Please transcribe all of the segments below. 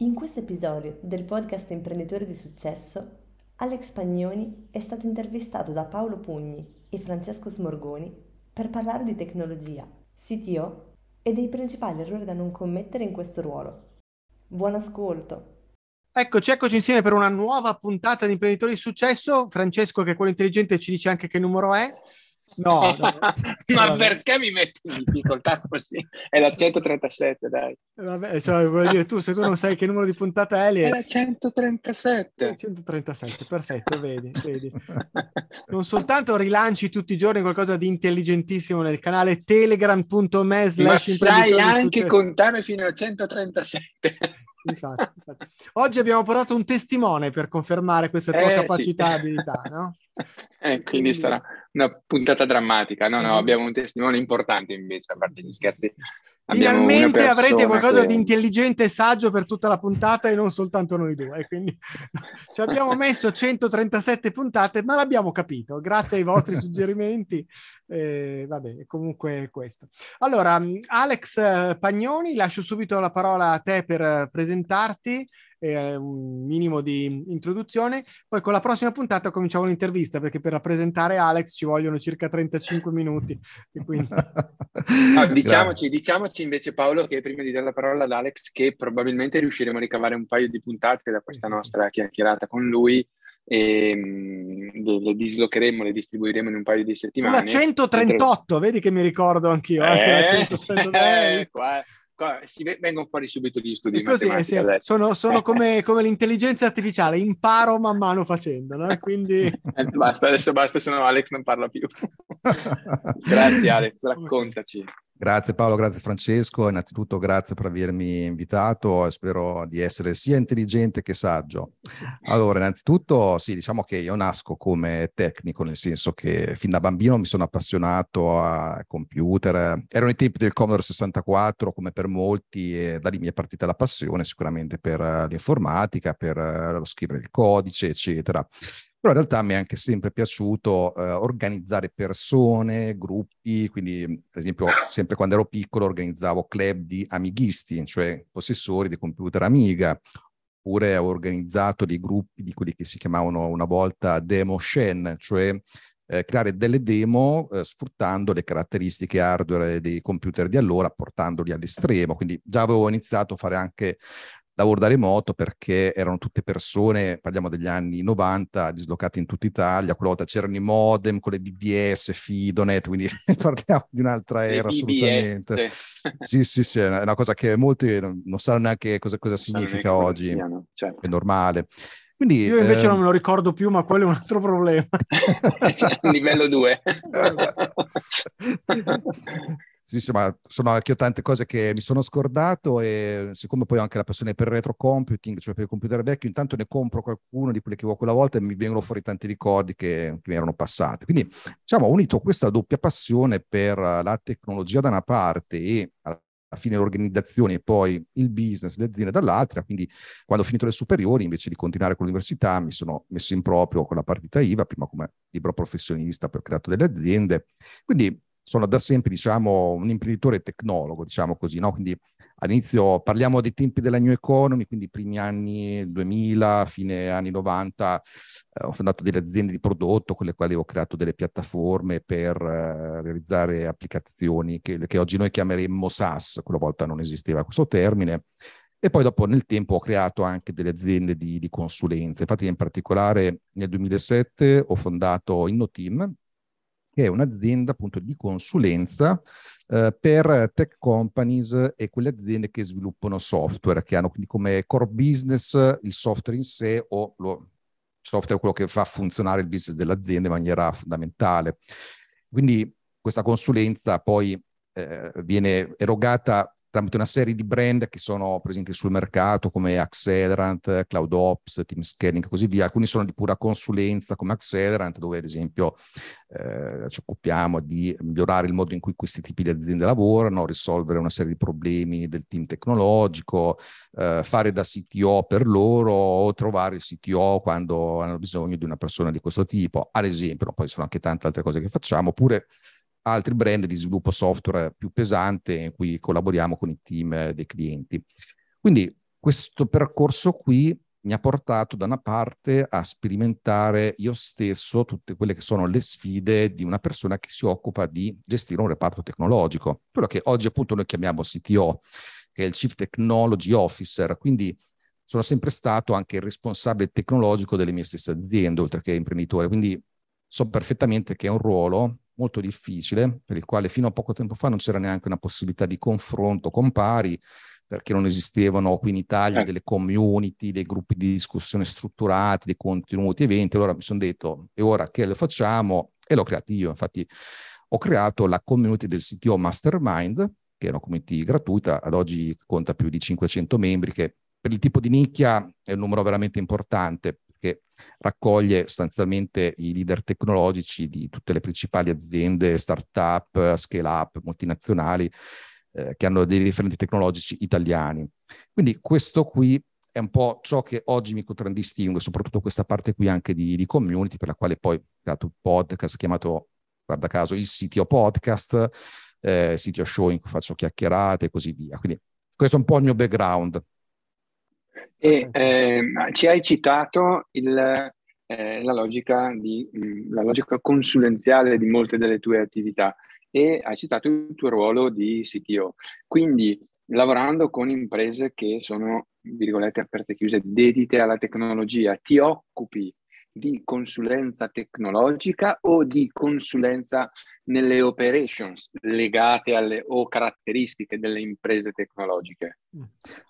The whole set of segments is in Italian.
In questo episodio del podcast Imprenditori di Successo, Alex Pagnoni è stato intervistato da Paolo Pugni e Francesco Smorgoni per parlare di tecnologia, CTO e dei principali errori da non commettere in questo ruolo. Buon ascolto! Eccoci, eccoci insieme per una nuova puntata di Imprenditori di Successo. Francesco, che è quello intelligente, ci dice anche che numero è. No, no. ma perché mi metti in difficoltà così? È la 137, dai. Vabbè, insomma, voglio dire, tu se tu non sai che numero di puntata è, è la 137. 137, perfetto, vedi, vedi. Non soltanto rilanci tutti i giorni qualcosa di intelligentissimo nel canale telegram.me ma sai anche contare fino a 137. Infatti, infatti. Oggi abbiamo portato un testimone per confermare questa tua eh, capacità e sì. abilità, no? Eh, quindi, sarà una puntata drammatica. No, no, mm-hmm. abbiamo un testimone importante invece, a parte gli scherzi. Finalmente avrete qualcosa che... di intelligente e saggio per tutta la puntata e non soltanto noi due. Quindi ci abbiamo messo 137 puntate, ma l'abbiamo capito, grazie ai vostri suggerimenti. Eh, vabbè, comunque questo. Allora, Alex Pagnoni, lascio subito la parola a te per presentarti eh, un minimo di introduzione. Poi con la prossima puntata cominciamo l'intervista perché per rappresentare Alex ci vogliono circa 35 minuti. Quindi... no, diciamoci, diciamoci invece Paolo che prima di dare la parola ad Alex che probabilmente riusciremo a ricavare un paio di puntate da questa nostra chiacchierata con lui e um, le, le, dislocheremo, le distribuiremo in un paio di settimane. La 138, mentre... vedi che mi ricordo anch'io. Eh, anche la 138, eh, qua, vengono fuori subito gli studi così, eh, sì, sono, sono come, come, l'intelligenza artificiale imparo man mano facendo no? quindi eh, basta adesso basta se no Alex non parla più. Grazie Alex raccontaci Grazie Paolo, grazie Francesco, innanzitutto grazie per avermi invitato e spero di essere sia intelligente che saggio. Allora, innanzitutto sì, diciamo che io nasco come tecnico, nel senso che fin da bambino mi sono appassionato a computer, erano i tempi del Commodore 64 come per molti e da lì mi è partita la passione sicuramente per l'informatica, per lo scrivere il codice, eccetera. Però in realtà mi è anche sempre piaciuto eh, organizzare persone, gruppi, quindi per esempio sempre quando ero piccolo organizzavo club di amighisti, cioè possessori di computer Amiga, oppure ho organizzato dei gruppi di quelli che si chiamavano una volta demo Shen, cioè eh, creare delle demo eh, sfruttando le caratteristiche hardware dei computer di allora, portandoli all'estremo. Quindi già avevo iniziato a fare anche lavoro da remoto perché erano tutte persone, parliamo degli anni 90, dislocate in tutta Italia, quella volta c'erano i modem con le BBS, Fidonet, quindi parliamo di un'altra era assolutamente. sì, sì, sì, è una cosa che molti non, sanno neanche cosa, cosa significa oggi, certo. è normale. Quindi, Io invece eh... non me lo ricordo più, ma quello è un altro problema. Livello 2. Sì, sì, ma sono anche io tante cose che mi sono scordato e siccome poi ho anche la passione per il retro computing, cioè per il computer vecchio, intanto ne compro qualcuno di quelli che avevo quella volta e mi vengono fuori tanti ricordi che, che mi erano passati. Quindi, diciamo, ho unito questa doppia passione per la tecnologia da una parte e alla fine l'organizzazione e poi il business, le aziende dall'altra. Quindi, quando ho finito le superiori, invece di continuare con l'università, mi sono messo in proprio con la partita IVA, prima come libero professionista, poi ho creato delle aziende. Quindi sono da sempre, diciamo, un imprenditore tecnologo, diciamo così, no? Quindi all'inizio parliamo dei tempi della New Economy, quindi primi anni 2000, fine anni 90, eh, ho fondato delle aziende di prodotto con le quali ho creato delle piattaforme per eh, realizzare applicazioni che, che oggi noi chiameremmo SaaS, quella volta non esisteva questo termine. E poi dopo nel tempo ho creato anche delle aziende di, di consulenza. Infatti in particolare nel 2007 ho fondato InnoTeam, che è un'azienda appunto di consulenza eh, per tech companies e quelle aziende che sviluppano software, che hanno quindi come core business il software in sé o lo software quello che fa funzionare il business dell'azienda in maniera fondamentale. Quindi questa consulenza poi eh, viene erogata tramite una serie di brand che sono presenti sul mercato come Accelerant, CloudOps, Team Scaling e così via. Alcuni sono di pura consulenza come Accelerant, dove ad esempio eh, ci occupiamo di migliorare il modo in cui questi tipi di aziende lavorano, risolvere una serie di problemi del team tecnologico, eh, fare da CTO per loro o trovare il CTO quando hanno bisogno di una persona di questo tipo, ad esempio. Poi ci sono anche tante altre cose che facciamo, oppure altri brand di sviluppo software più pesante in cui collaboriamo con i team dei clienti. Quindi questo percorso qui mi ha portato da una parte a sperimentare io stesso tutte quelle che sono le sfide di una persona che si occupa di gestire un reparto tecnologico, quello che oggi appunto noi chiamiamo CTO, che è il Chief Technology Officer, quindi sono sempre stato anche il responsabile tecnologico delle mie stesse aziende, oltre che imprenditore, quindi so perfettamente che è un ruolo molto difficile, per il quale fino a poco tempo fa non c'era neanche una possibilità di confronto con pari, perché non esistevano qui in Italia eh. delle community, dei gruppi di discussione strutturati, dei contenuti, eventi. Allora mi sono detto, e ora che lo facciamo? E l'ho creato io. Infatti ho creato la community del CTO Mastermind, che è una community gratuita, ad oggi conta più di 500 membri, che per il tipo di nicchia è un numero veramente importante, che raccoglie sostanzialmente i leader tecnologici di tutte le principali aziende, start-up, scale-up, multinazionali, eh, che hanno dei riferenti tecnologici italiani. Quindi questo qui è un po' ciò che oggi mi contraddistingue, soprattutto questa parte qui anche di, di community, per la quale poi ho creato un podcast chiamato, guarda caso, il Sitio Podcast, eh, Sitio Show in cui faccio chiacchierate e così via. Quindi questo è un po' il mio background. E eh, ci hai citato il, eh, la, logica di, mh, mm, la logica consulenziale di molte delle tue attività e hai citato il tuo ruolo di CTO. Quindi lavorando con imprese che sono, virgolette aperte e chiuse, dedite alla tecnologia, ti occupi di consulenza tecnologica o di consulenza nelle operations legate alle o caratteristiche delle imprese tecnologiche?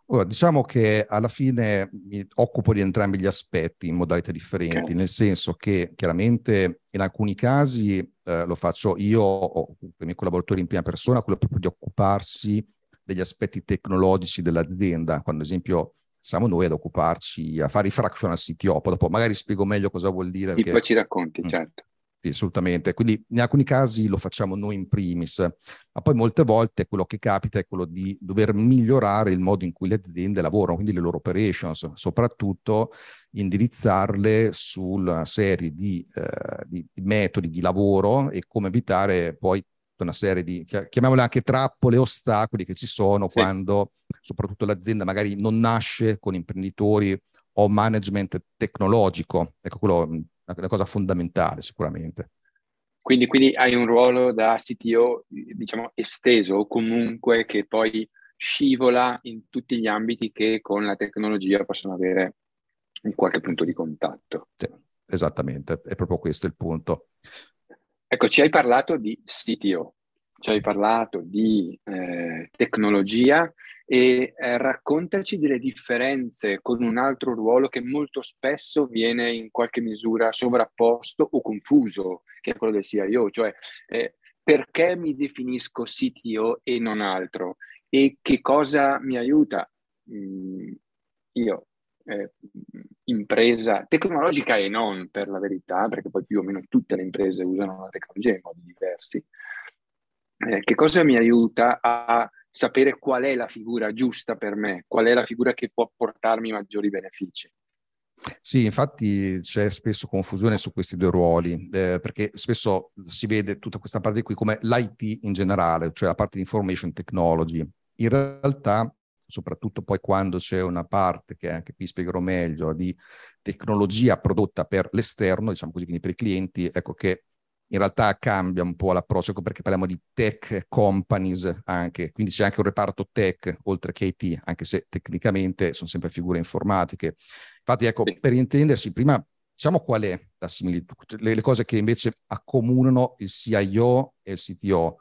Allora, diciamo che alla fine mi occupo di entrambi gli aspetti in modalità differenti, okay. nel senso che chiaramente in alcuni casi eh, lo faccio io o i miei collaboratori in prima persona, quello proprio di occuparsi degli aspetti tecnologici dell'azienda, quando ad esempio siamo noi ad occuparci, a fare i fractional CTO. Poi dopo magari spiego meglio cosa vuol dire. Perché... poi ci racconti, mm. certo. Sì, assolutamente. Quindi in alcuni casi lo facciamo noi in primis, ma poi molte volte quello che capita è quello di dover migliorare il modo in cui le aziende lavorano, quindi le loro operations, soprattutto indirizzarle su una serie di, eh, di, di metodi di lavoro e come evitare poi una serie di, chiamiamole anche trappole, ostacoli che ci sono sì. quando soprattutto l'azienda magari non nasce con imprenditori o management tecnologico. Ecco, quello è una cosa fondamentale sicuramente. Quindi, quindi hai un ruolo da CTO, diciamo, esteso o comunque che poi scivola in tutti gli ambiti che con la tecnologia possono avere in qualche punto di contatto. Sì, esattamente, è proprio questo il punto. Ecco, ci hai parlato di CTO, ci hai parlato di eh, tecnologia e eh, raccontaci delle differenze con un altro ruolo che molto spesso viene in qualche misura sovrapposto o confuso, che è quello del CIO, cioè eh, perché mi definisco CTO e non altro? E che cosa mi aiuta? Mm, io eh, impresa tecnologica e non per la verità, perché poi più o meno tutte le imprese usano la tecnologia in modi diversi. Eh, che cosa mi aiuta a sapere qual è la figura giusta per me, qual è la figura che può portarmi maggiori benefici? Sì, infatti c'è spesso confusione su questi due ruoli, eh, perché spesso si vede tutta questa parte qui come l'IT in generale, cioè la parte di information technology. In realtà soprattutto poi quando c'è una parte che anche qui spiegherò meglio di tecnologia prodotta per l'esterno, diciamo così, quindi per i clienti, ecco che in realtà cambia un po' l'approccio ecco perché parliamo di tech companies anche, quindi c'è anche un reparto tech oltre che IT, anche se tecnicamente sono sempre figure informatiche. Infatti, ecco, per intendersi, prima diciamo qual è la similitudine, le, le, cose che invece accomunano il CIO e il CTO.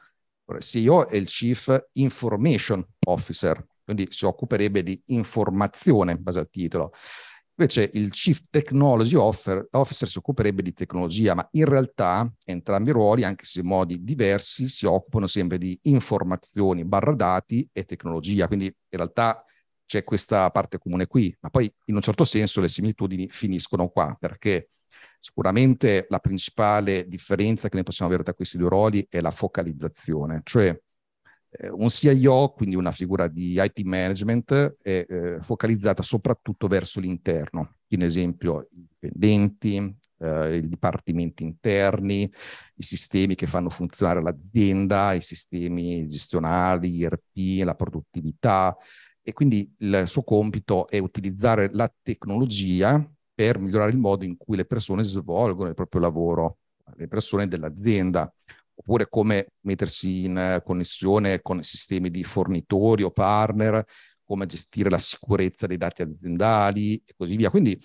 Il CIO è il Chief Information Officer, quindi si occuperebbe di informazione in base al titolo. Invece il Chief Technology Officer si occuperebbe di tecnologia, ma in realtà entrambi i ruoli, anche se in modi diversi, si occupano sempre di informazioni, barra dati e tecnologia. Quindi in realtà c'è questa parte comune qui, ma poi in un certo senso le similitudini finiscono qua, perché sicuramente la principale differenza che noi possiamo avere tra questi due ruoli è la focalizzazione, cioè un CIO, quindi una figura di IT management, è eh, focalizzata soprattutto verso l'interno, in esempio i dipendenti, eh, i dipartimenti interni, i sistemi che fanno funzionare l'azienda, i sistemi gestionali, IRP, la produttività, e quindi il suo compito è utilizzare la tecnologia per migliorare il modo in cui le persone svolgono il proprio lavoro, le persone dell'azienda, oppure come mettersi in connessione con sistemi di fornitori o partner, come gestire la sicurezza dei dati aziendali e così via. Quindi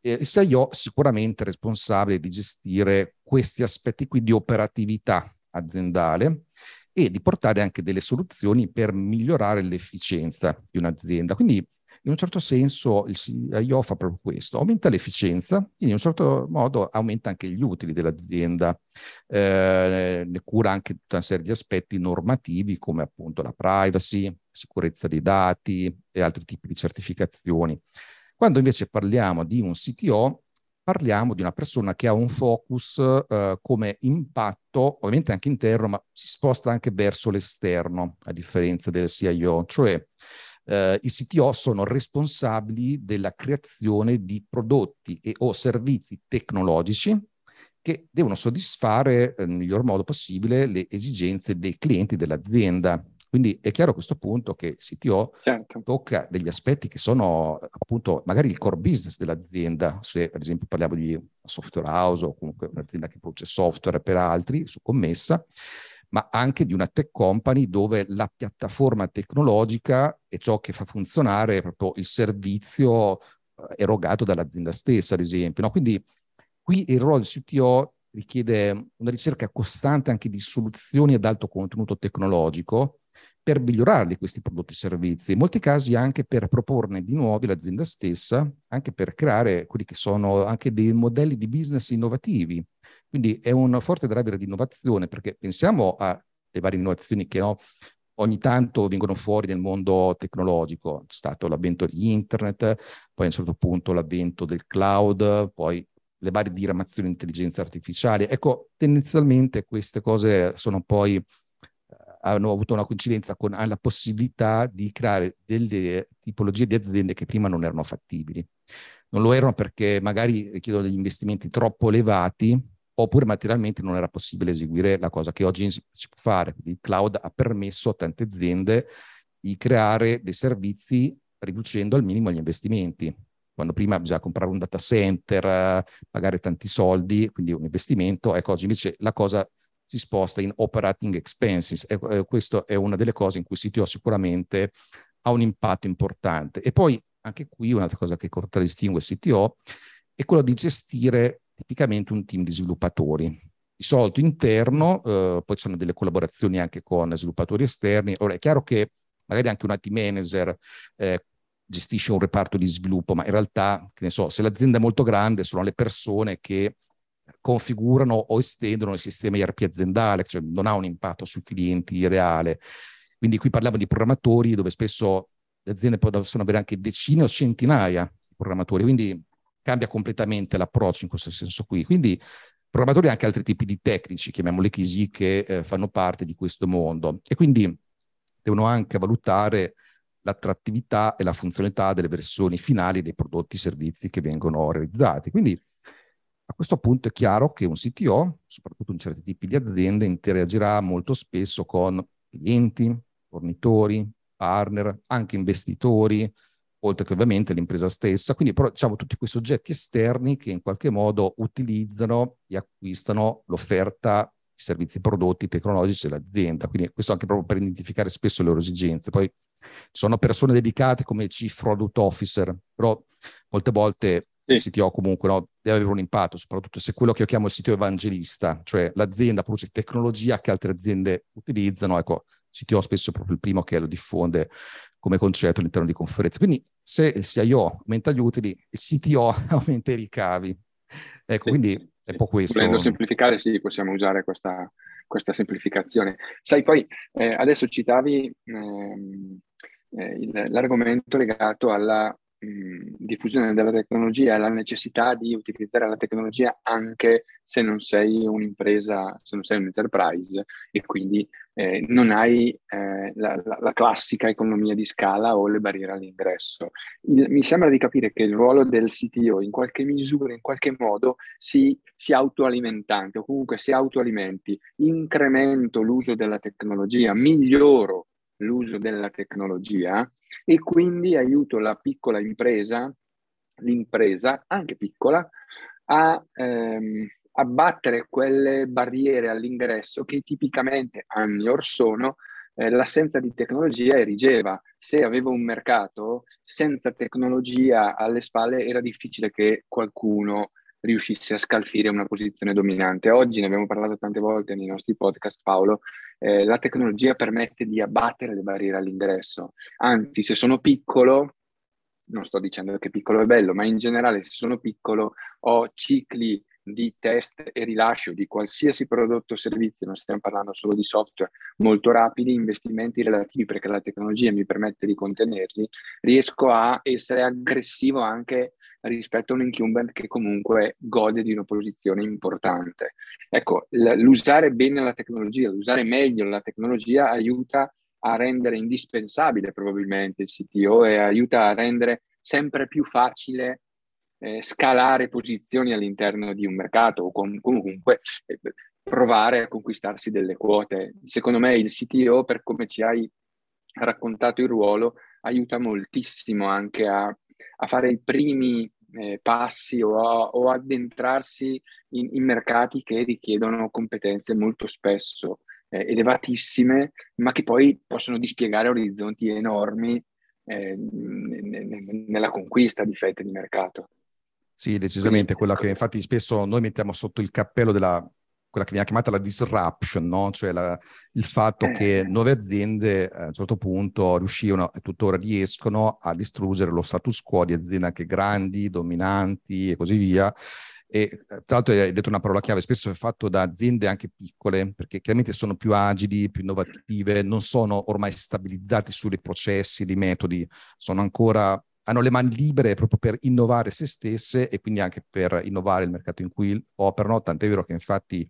eh, il CIO sicuramente è responsabile di gestire questi aspetti qui di operatività aziendale e di portare anche delle soluzioni per migliorare l'efficienza di un'azienda. Quindi in un certo senso il CIO fa proprio questo, aumenta l'efficienza, quindi in un certo modo aumenta anche gli utili dell'azienda, eh, ne cura anche tutta una serie di aspetti normativi come appunto la privacy, sicurezza dei dati e altri tipi di certificazioni. Quando invece parliamo di un CTO, parliamo di una persona che ha un focus eh, come impatto, ovviamente anche interno, ma si sposta anche verso l'esterno, a differenza del CIO, cioè eh, i CTO sono responsabili della creazione di prodotti e o servizi tecnologici che devono soddisfare eh, nel miglior modo possibile le esigenze dei clienti dell'azienda. Quindi è chiaro a questo punto che CTO certo. tocca degli aspetti che sono appunto magari il core business dell'azienda, se ad esempio parliamo di software house o comunque un'azienda che produce software per altri su commessa, ma anche di una tech company dove la piattaforma tecnologica è ciò che fa funzionare proprio il servizio eh, erogato dall'azienda stessa, ad esempio. No? Quindi qui il ruolo del CTO richiede una ricerca costante anche di soluzioni ad alto contenuto tecnologico per migliorarli questi prodotti e servizi, in molti casi anche per proporne di nuovi l'azienda stessa, anche per creare quelli che sono anche dei modelli di business innovativi. Quindi è un forte driver di innovazione perché pensiamo alle varie innovazioni che no, ogni tanto vengono fuori nel mondo tecnologico. C'è stato l'avvento di internet, poi a un certo punto l'avvento del cloud, poi le varie diramazioni di intelligenza artificiale. Ecco, tendenzialmente queste cose sono poi hanno avuto una coincidenza con la possibilità di creare delle tipologie di aziende che prima non erano fattibili. Non lo erano perché magari richiedono degli investimenti troppo elevati oppure materialmente non era possibile eseguire la cosa che oggi si può fare. Il cloud ha permesso a tante aziende di creare dei servizi riducendo al minimo gli investimenti. Quando prima bisognava comprare un data center, pagare tanti soldi, quindi un investimento, ecco oggi invece la cosa si sposta in operating expenses e eh, questa è una delle cose in cui il CTO sicuramente ha un impatto importante. E poi anche qui un'altra cosa che contraddistingue il CTO è quello di gestire tipicamente un team di sviluppatori. Di solito interno, eh, poi ci sono delle collaborazioni anche con sviluppatori esterni. Ora è chiaro che magari anche un IT manager eh, gestisce un reparto di sviluppo, ma in realtà, che ne so, se l'azienda è molto grande, sono le persone che configurano o estendono il sistema ERP aziendale, cioè non ha un impatto sui clienti reale. Quindi qui parliamo di programmatori dove spesso le aziende possono avere anche decine o centinaia di programmatori, quindi cambia completamente l'approccio in questo senso qui. Quindi programmatori e anche altri tipi di tecnici, chiamiamoli così, che eh, fanno parte di questo mondo e quindi devono anche valutare l'attrattività e la funzionalità delle versioni finali dei prodotti e servizi che vengono realizzati. Quindi a questo punto è chiaro che un CTO, soprattutto in certi tipi di aziende, interagirà molto spesso con clienti, fornitori, partner, anche investitori, oltre che ovviamente l'impresa stessa. Quindi però, diciamo tutti quei soggetti esterni che in qualche modo utilizzano e acquistano l'offerta di servizi prodotti tecnologici dell'azienda. Quindi questo anche proprio per identificare spesso le loro esigenze. Poi ci sono persone dedicate come Chief Product Officer, però molte volte sì. il CTO comunque no, deve avere un impatto, soprattutto se quello che io chiamo il CTO evangelista, cioè l'azienda produce tecnologia che altre aziende utilizzano, ecco, il CTO spesso è proprio il primo che lo diffonde come concetto all'interno di conferenze. Quindi se il CIO aumenta gli utili, il CTO aumenta i ricavi. Ecco, sì, quindi è un po' questo. Volendo semplificare, sì, possiamo usare questa, questa semplificazione. Sai, poi eh, adesso citavi ehm, eh, l'argomento legato alla diffusione della tecnologia e la necessità di utilizzare la tecnologia anche se non sei un'impresa, se non sei un enterprise e quindi eh, non hai eh, la, la, la, classica economia di scala o le barriere all'ingresso. Il, mi sembra di capire che il ruolo del CTO in qualche misura, in qualche modo, si, si autoalimentante o comunque si autoalimenti, incremento l'uso della tecnologia, miglioro l'uso della tecnologia e quindi aiuto la piccola impresa, l'impresa anche piccola, a ehm, abbattere quelle barriere all'ingresso che tipicamente anni or sono eh, l'assenza di tecnologia erigeva. Se avevo un mercato senza tecnologia alle spalle era difficile che qualcuno riuscisse a scalfire una posizione dominante. Oggi ne abbiamo parlato tante volte nei nostri podcast, Paolo, eh, la tecnologia permette di abbattere le barriere all'ingresso. Anzi, se sono piccolo, non sto dicendo che piccolo è bello, ma in generale se sono piccolo ho cicli di test e rilascio di qualsiasi prodotto o servizio, non stiamo parlando solo di software, molto rapidi, investimenti relativi perché la tecnologia mi permette di contenerli, riesco a essere aggressivo anche rispetto a un incumbent che comunque gode di una posizione importante. Ecco, l'usare bene la tecnologia, l'usare meglio la tecnologia aiuta a rendere indispensabile probabilmente il CTO e aiuta a rendere sempre più facile eh, scalare posizioni all'interno di un mercato o con, comunque eh, provare a conquistarsi delle quote. Secondo me il CTO, per come ci hai raccontato il ruolo, aiuta moltissimo anche a, a fare i primi eh, passi o, a, o addentrarsi in, in, mercati che richiedono competenze molto spesso eh, elevatissime, ma che poi possono dispiegare orizzonti enormi eh, nella conquista di fette di mercato. Sì, decisamente, quella che infatti spesso noi mettiamo sotto il cappello della quella che viene chiamata la disruption, no? cioè la, il fatto che eh. nuove aziende a un certo punto riuscivano e tuttora riescono a distruggere lo status quo di aziende anche grandi, dominanti e così via. E eh, tra l'altro hai detto una parola chiave, spesso è fatto da aziende anche piccole, perché chiaramente sono più agili, più innovative, non sono ormai stabilizzati sui processi, i metodi, sono ancora hanno le mani libere proprio per innovare se stesse e quindi anche per innovare il mercato in cui operano, tant'è vero che infatti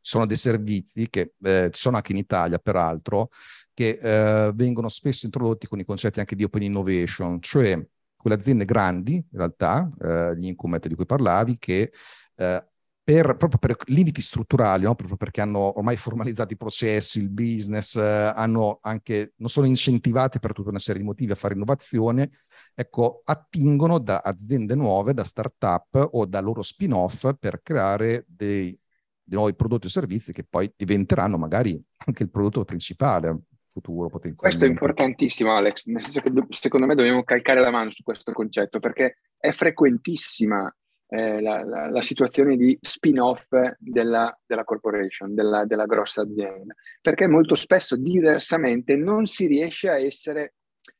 sono dei servizi che eh, ci sono anche in Italia peraltro, che eh, vengono spesso introdotti con i concetti anche di open innovation, cioè quelle aziende grandi, in realtà, eh, gli incumbent di cui parlavi, che eh, per, proprio per limiti strutturali, no? proprio perché hanno ormai formalizzato i processi, il business, eh, hanno anche, non sono incentivati per tutta una serie di motivi a fare innovazione, ecco, attingono da aziende nuove, da start-up o da loro spin-off per creare dei, dei nuovi prodotti o servizi che poi diventeranno magari anche il prodotto principale futuro potenzialmente. Questo è importantissimo Alex, nel senso che secondo me dobbiamo calcare la mano su questo concetto perché è frequentissima eh, la, la, la, situazione di spin-off della, della corporation, della, della, grossa azienda, perché molto spesso diversamente non si riesce a essere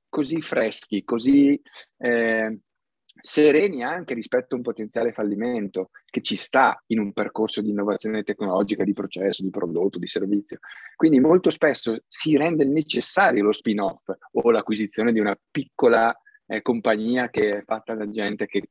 così freschi, così eh, sereni anche rispetto a un potenziale fallimento che ci sta in un percorso di innovazione tecnologica, di processo, di prodotto, di servizio. Quindi molto spesso si rende necessario lo spin-off o l'acquisizione di una piccola eh, compagnia che è fatta da gente che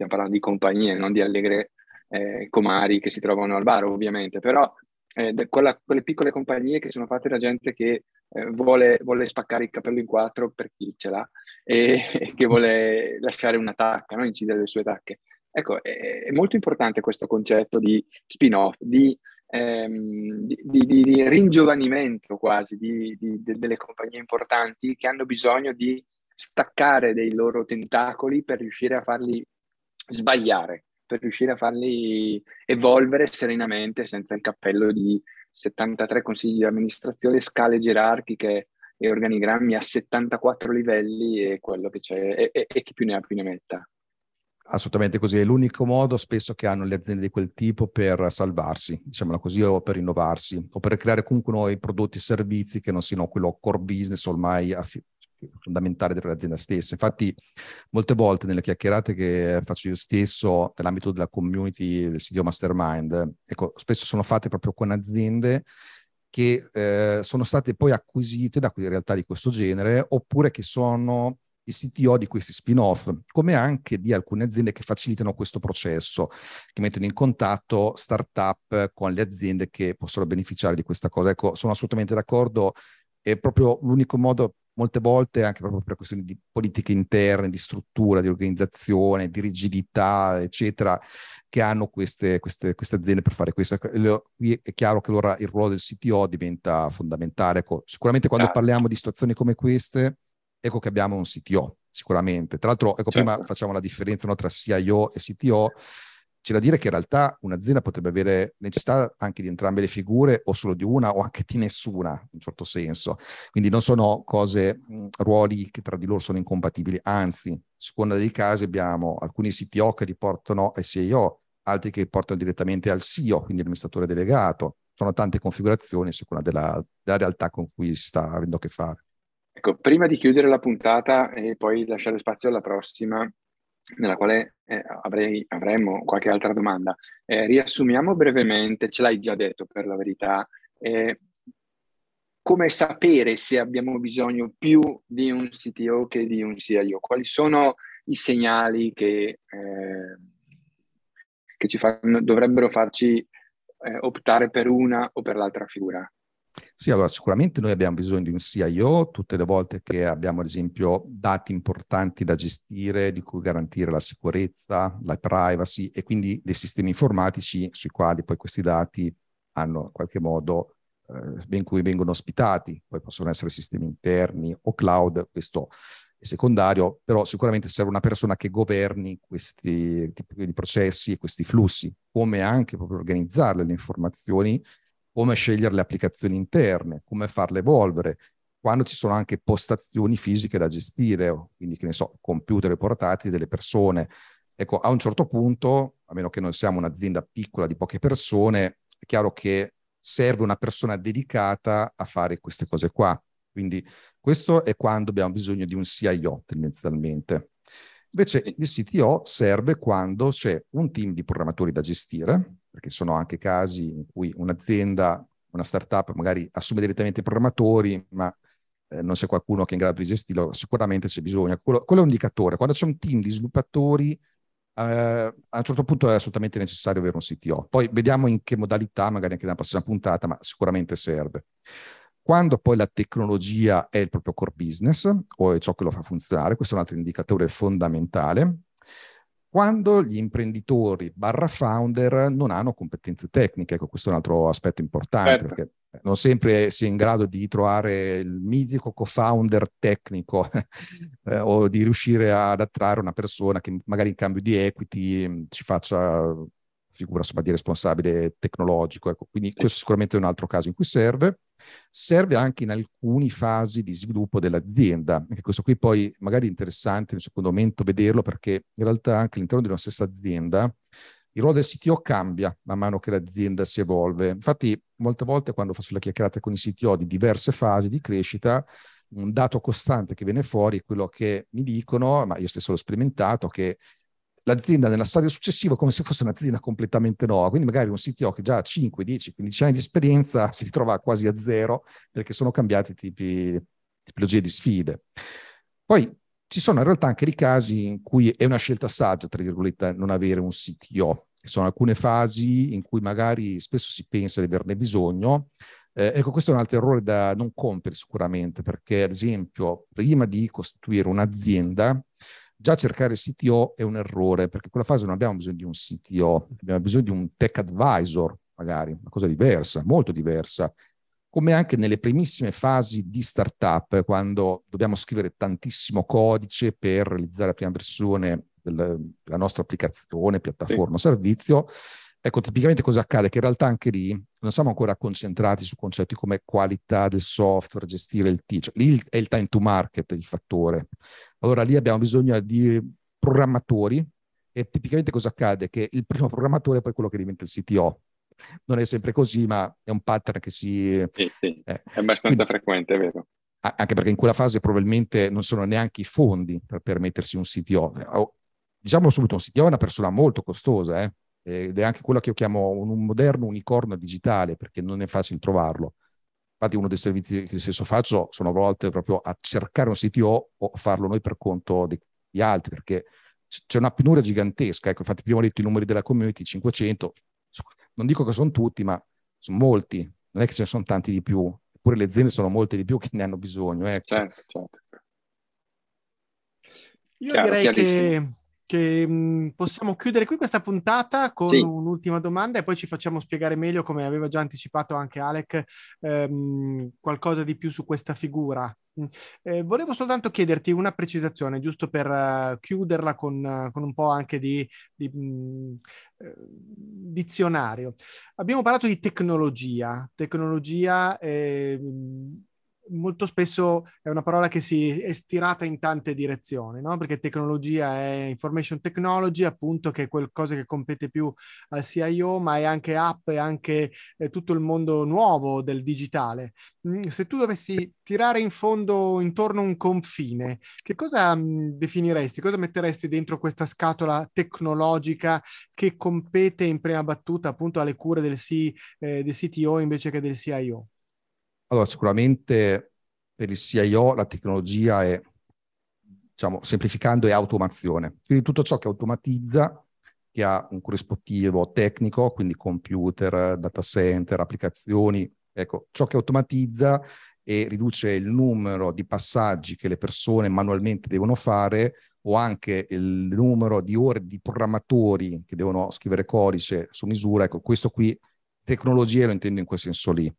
stiamo parlando di compagnie, non di allegre eh, comari che si trovano al bar ovviamente, però eh, quella, quelle piccole compagnie che sono fatte da gente che eh, vuole, vuole, spaccare il capello in quattro per chi ce l'ha e, e che vuole lasciare una tacca, no? incidere le sue tacche. Ecco, è, è, molto importante questo concetto di spin-off, di, ehm, di, di, di ringiovanimento quasi delle compagnie importanti che hanno bisogno di staccare dei loro tentacoli per riuscire a farli sbagliare per riuscire a farli evolvere serenamente senza il cappello di 73 consigli di amministrazione, scale gerarchiche e organigrammi a 74 livelli e quello che c'è e, chi più ne ha più ne metta. Assolutamente così, è l'unico modo spesso che hanno le aziende di quel tipo per salvarsi, diciamola così, o per innovarsi, o per creare comunque nuovi prodotti e servizi che non siano quello core business ormai affi- fondamentale dell'azienda stessa. Infatti, molte volte nelle chiacchierate che faccio io stesso nell'ambito della community del CDO Mastermind, ecco, spesso sono fatte proprio con aziende che eh, sono state poi acquisite da realtà di questo genere oppure che sono i CTO di questi spin-off, come anche di alcune aziende che facilitano questo processo, che mettono in contatto start-up con le aziende che possono beneficiare di questa cosa. Ecco, sono assolutamente d'accordo, è proprio l'unico modo molte volte anche proprio per questioni di politiche interne, di struttura, di organizzazione, di rigidità, eccetera, che hanno queste, queste, queste aziende per fare questo. Qui è chiaro che allora il ruolo del CTO diventa fondamentale. Ecco, sicuramente quando certo. parliamo di situazioni come queste, ecco che abbiamo un CTO, sicuramente. Tra l'altro, ecco, certo. prima facciamo la differenza no, tra CIO e CTO. C'è da dire che in realtà un'azienda potrebbe avere necessità anche di entrambe le figure o solo di una o anche di nessuna, in un certo senso. Quindi non sono cose, ruoli che tra di loro sono incompatibili, anzi, a seconda dei casi abbiamo alcuni CTO che riportano ai CIO, altri che riportano direttamente al CEO, quindi l'amministratore delegato. Sono tante configurazioni a seconda della, della realtà con cui si sta avendo a che fare. Ecco, prima di chiudere la puntata e poi lasciare spazio alla prossima, nella quale eh, avrei, avremmo qualche altra domanda, eh, riassumiamo brevemente, ce l'hai già detto per la verità, eh, come sapere se abbiamo bisogno più di un CTO che di un CIO? Quali sono i segnali che, eh, che ci fanno, dovrebbero farci eh, optare per una o per l'altra figura? Sì, allora sicuramente noi abbiamo bisogno di un CIO tutte le volte che abbiamo ad esempio dati importanti da gestire, di cui garantire la sicurezza, la privacy e quindi dei sistemi informatici sui quali poi questi dati hanno in qualche modo eh, in cui vengono ospitati, poi possono essere sistemi interni o cloud, questo è secondario, però sicuramente serve una persona che governi questi tipi di processi e questi flussi, come anche proprio organizzare le informazioni come scegliere le applicazioni interne, come farle evolvere, quando ci sono anche postazioni fisiche da gestire, quindi che ne so, computer portatili delle persone. Ecco, a un certo punto, a meno che non siamo un'azienda piccola di poche persone, è chiaro che serve una persona dedicata a fare queste cose qua. Quindi questo è quando abbiamo bisogno di un CIO tendenzialmente. Invece il CTO serve quando c'è un team di programmatori da gestire, perché sono anche casi in cui un'azienda, una startup magari assume direttamente i programmatori, ma eh, non c'è qualcuno che è in grado di gestirlo, sicuramente c'è bisogno. Quello, quello è un indicatore. Quando c'è un team di sviluppatori, eh, a un certo punto è assolutamente necessario avere un CTO. Poi vediamo in che modalità, magari anche nella prossima puntata, ma sicuramente serve. Quando poi la tecnologia è il proprio core business o è ciò che lo fa funzionare, questo è un altro indicatore fondamentale. Quando gli imprenditori barra founder non hanno competenze tecniche, ecco, questo è un altro aspetto importante, certo. perché non sempre si è in grado di trovare il mitico co-founder tecnico eh, o di riuscire ad attrarre una persona che magari in cambio di equity ci faccia figura insomma, di responsabile tecnologico. Ecco. Quindi questo sicuramente è un altro caso in cui serve. Serve anche in alcune fasi di sviluppo dell'azienda. Anche questo qui poi magari è interessante nel secondo momento vederlo perché in realtà anche all'interno di una stessa azienda il ruolo del CTO cambia man mano che l'azienda si evolve. Infatti molte volte quando faccio le chiacchierate con i CTO di diverse fasi di crescita, un dato costante che viene fuori è quello che mi dicono, ma io stesso l'ho sperimentato, che l'azienda nella storia successiva come se fosse un'azienda completamente nuova. Quindi magari un CTO che già ha 5, 10, 15 anni di esperienza si ritrova quasi a zero perché sono cambiati tipi, tipologie di sfide. Poi ci sono in realtà anche dei casi in cui è una scelta saggia, tra virgolette, non avere un CTO. Ci sono alcune fasi in cui magari spesso si pensa di averne bisogno. Eh, ecco, questo è un altro errore da non compiere sicuramente, perché ad esempio prima di costituire un'azienda già cercare CTO è un errore, perché in quella fase non abbiamo bisogno di un CTO, abbiamo bisogno di un tech advisor, magari, una cosa diversa, molto diversa. Come anche nelle primissime fasi di startup, quando dobbiamo scrivere tantissimo codice per realizzare la prima versione della nostra applicazione, piattaforma, sì. servizio, Ecco, tipicamente cosa accade? Che in realtà anche lì non siamo ancora concentrati su concetti come qualità del software, gestire il team. Cioè, lì è il time to market il fattore. Allora lì abbiamo bisogno di programmatori e tipicamente cosa accade? Che il primo programmatore è poi quello che diventa il CTO. Non è sempre così, ma è un pattern che si... Sì, sì. Eh. è abbastanza quindi, frequente, è vero. anche perché in quella fase probabilmente non sono neanche i fondi per permettersi un CTO. Diciamo subito, un CTO è una persona molto costosa, eh? Ed è anche quello che io chiamo un, moderno unicorno digitale, perché non è facile trovarlo. Infatti uno dei servizi che stesso faccio sono a volte proprio a cercare un CTO o farlo noi per conto di altri, perché c'è una penuria gigantesca. Ecco, infatti prima ho detto i numeri della community, 500, non dico che sono tutti, ma sono molti, non è che ce ne sono tanti di più, eppure le aziende sono molte di più che ne hanno bisogno. Ecco. Certo, certo. Io Chiaro, direi che che mh, mhmm, possiamo chiudere qui questa puntata con sì. un'ultima domanda e poi ci facciamo spiegare meglio, come aveva già anticipato anche Alec, ehm, qualcosa di più su questa figura. Mhmm, eh, volevo soltanto chiederti una precisazione, giusto per uh, chiuderla con, uh, con, un po' anche di, di mh, uh, dizionario. Abbiamo parlato di tecnologia, tecnologia eh, molto spesso è una parola che si è stirata in tante direzioni, no? perché tecnologia è information technology, appunto, che è qualcosa che compete più al CIO, ma è anche app, è anche è tutto il mondo nuovo del digitale. Mm, se tu dovessi tirare in fondo intorno un confine, che cosa mm, definiresti, cosa metteresti dentro questa scatola tecnologica che compete in prima battuta appunto alle cure del, C, eh, del CTO invece che del CIO? Allora, sicuramente per il CIO la tecnologia è, diciamo, semplificando, è automazione. Quindi tutto ciò che automatizza, che ha un corrispettivo tecnico, quindi computer, data center, applicazioni, ecco, ciò che automatizza e riduce il numero di passaggi che le persone manualmente devono fare o anche il numero di ore di programmatori che devono scrivere codice su misura, ecco, questo qui, tecnologia lo intendo in quel senso lì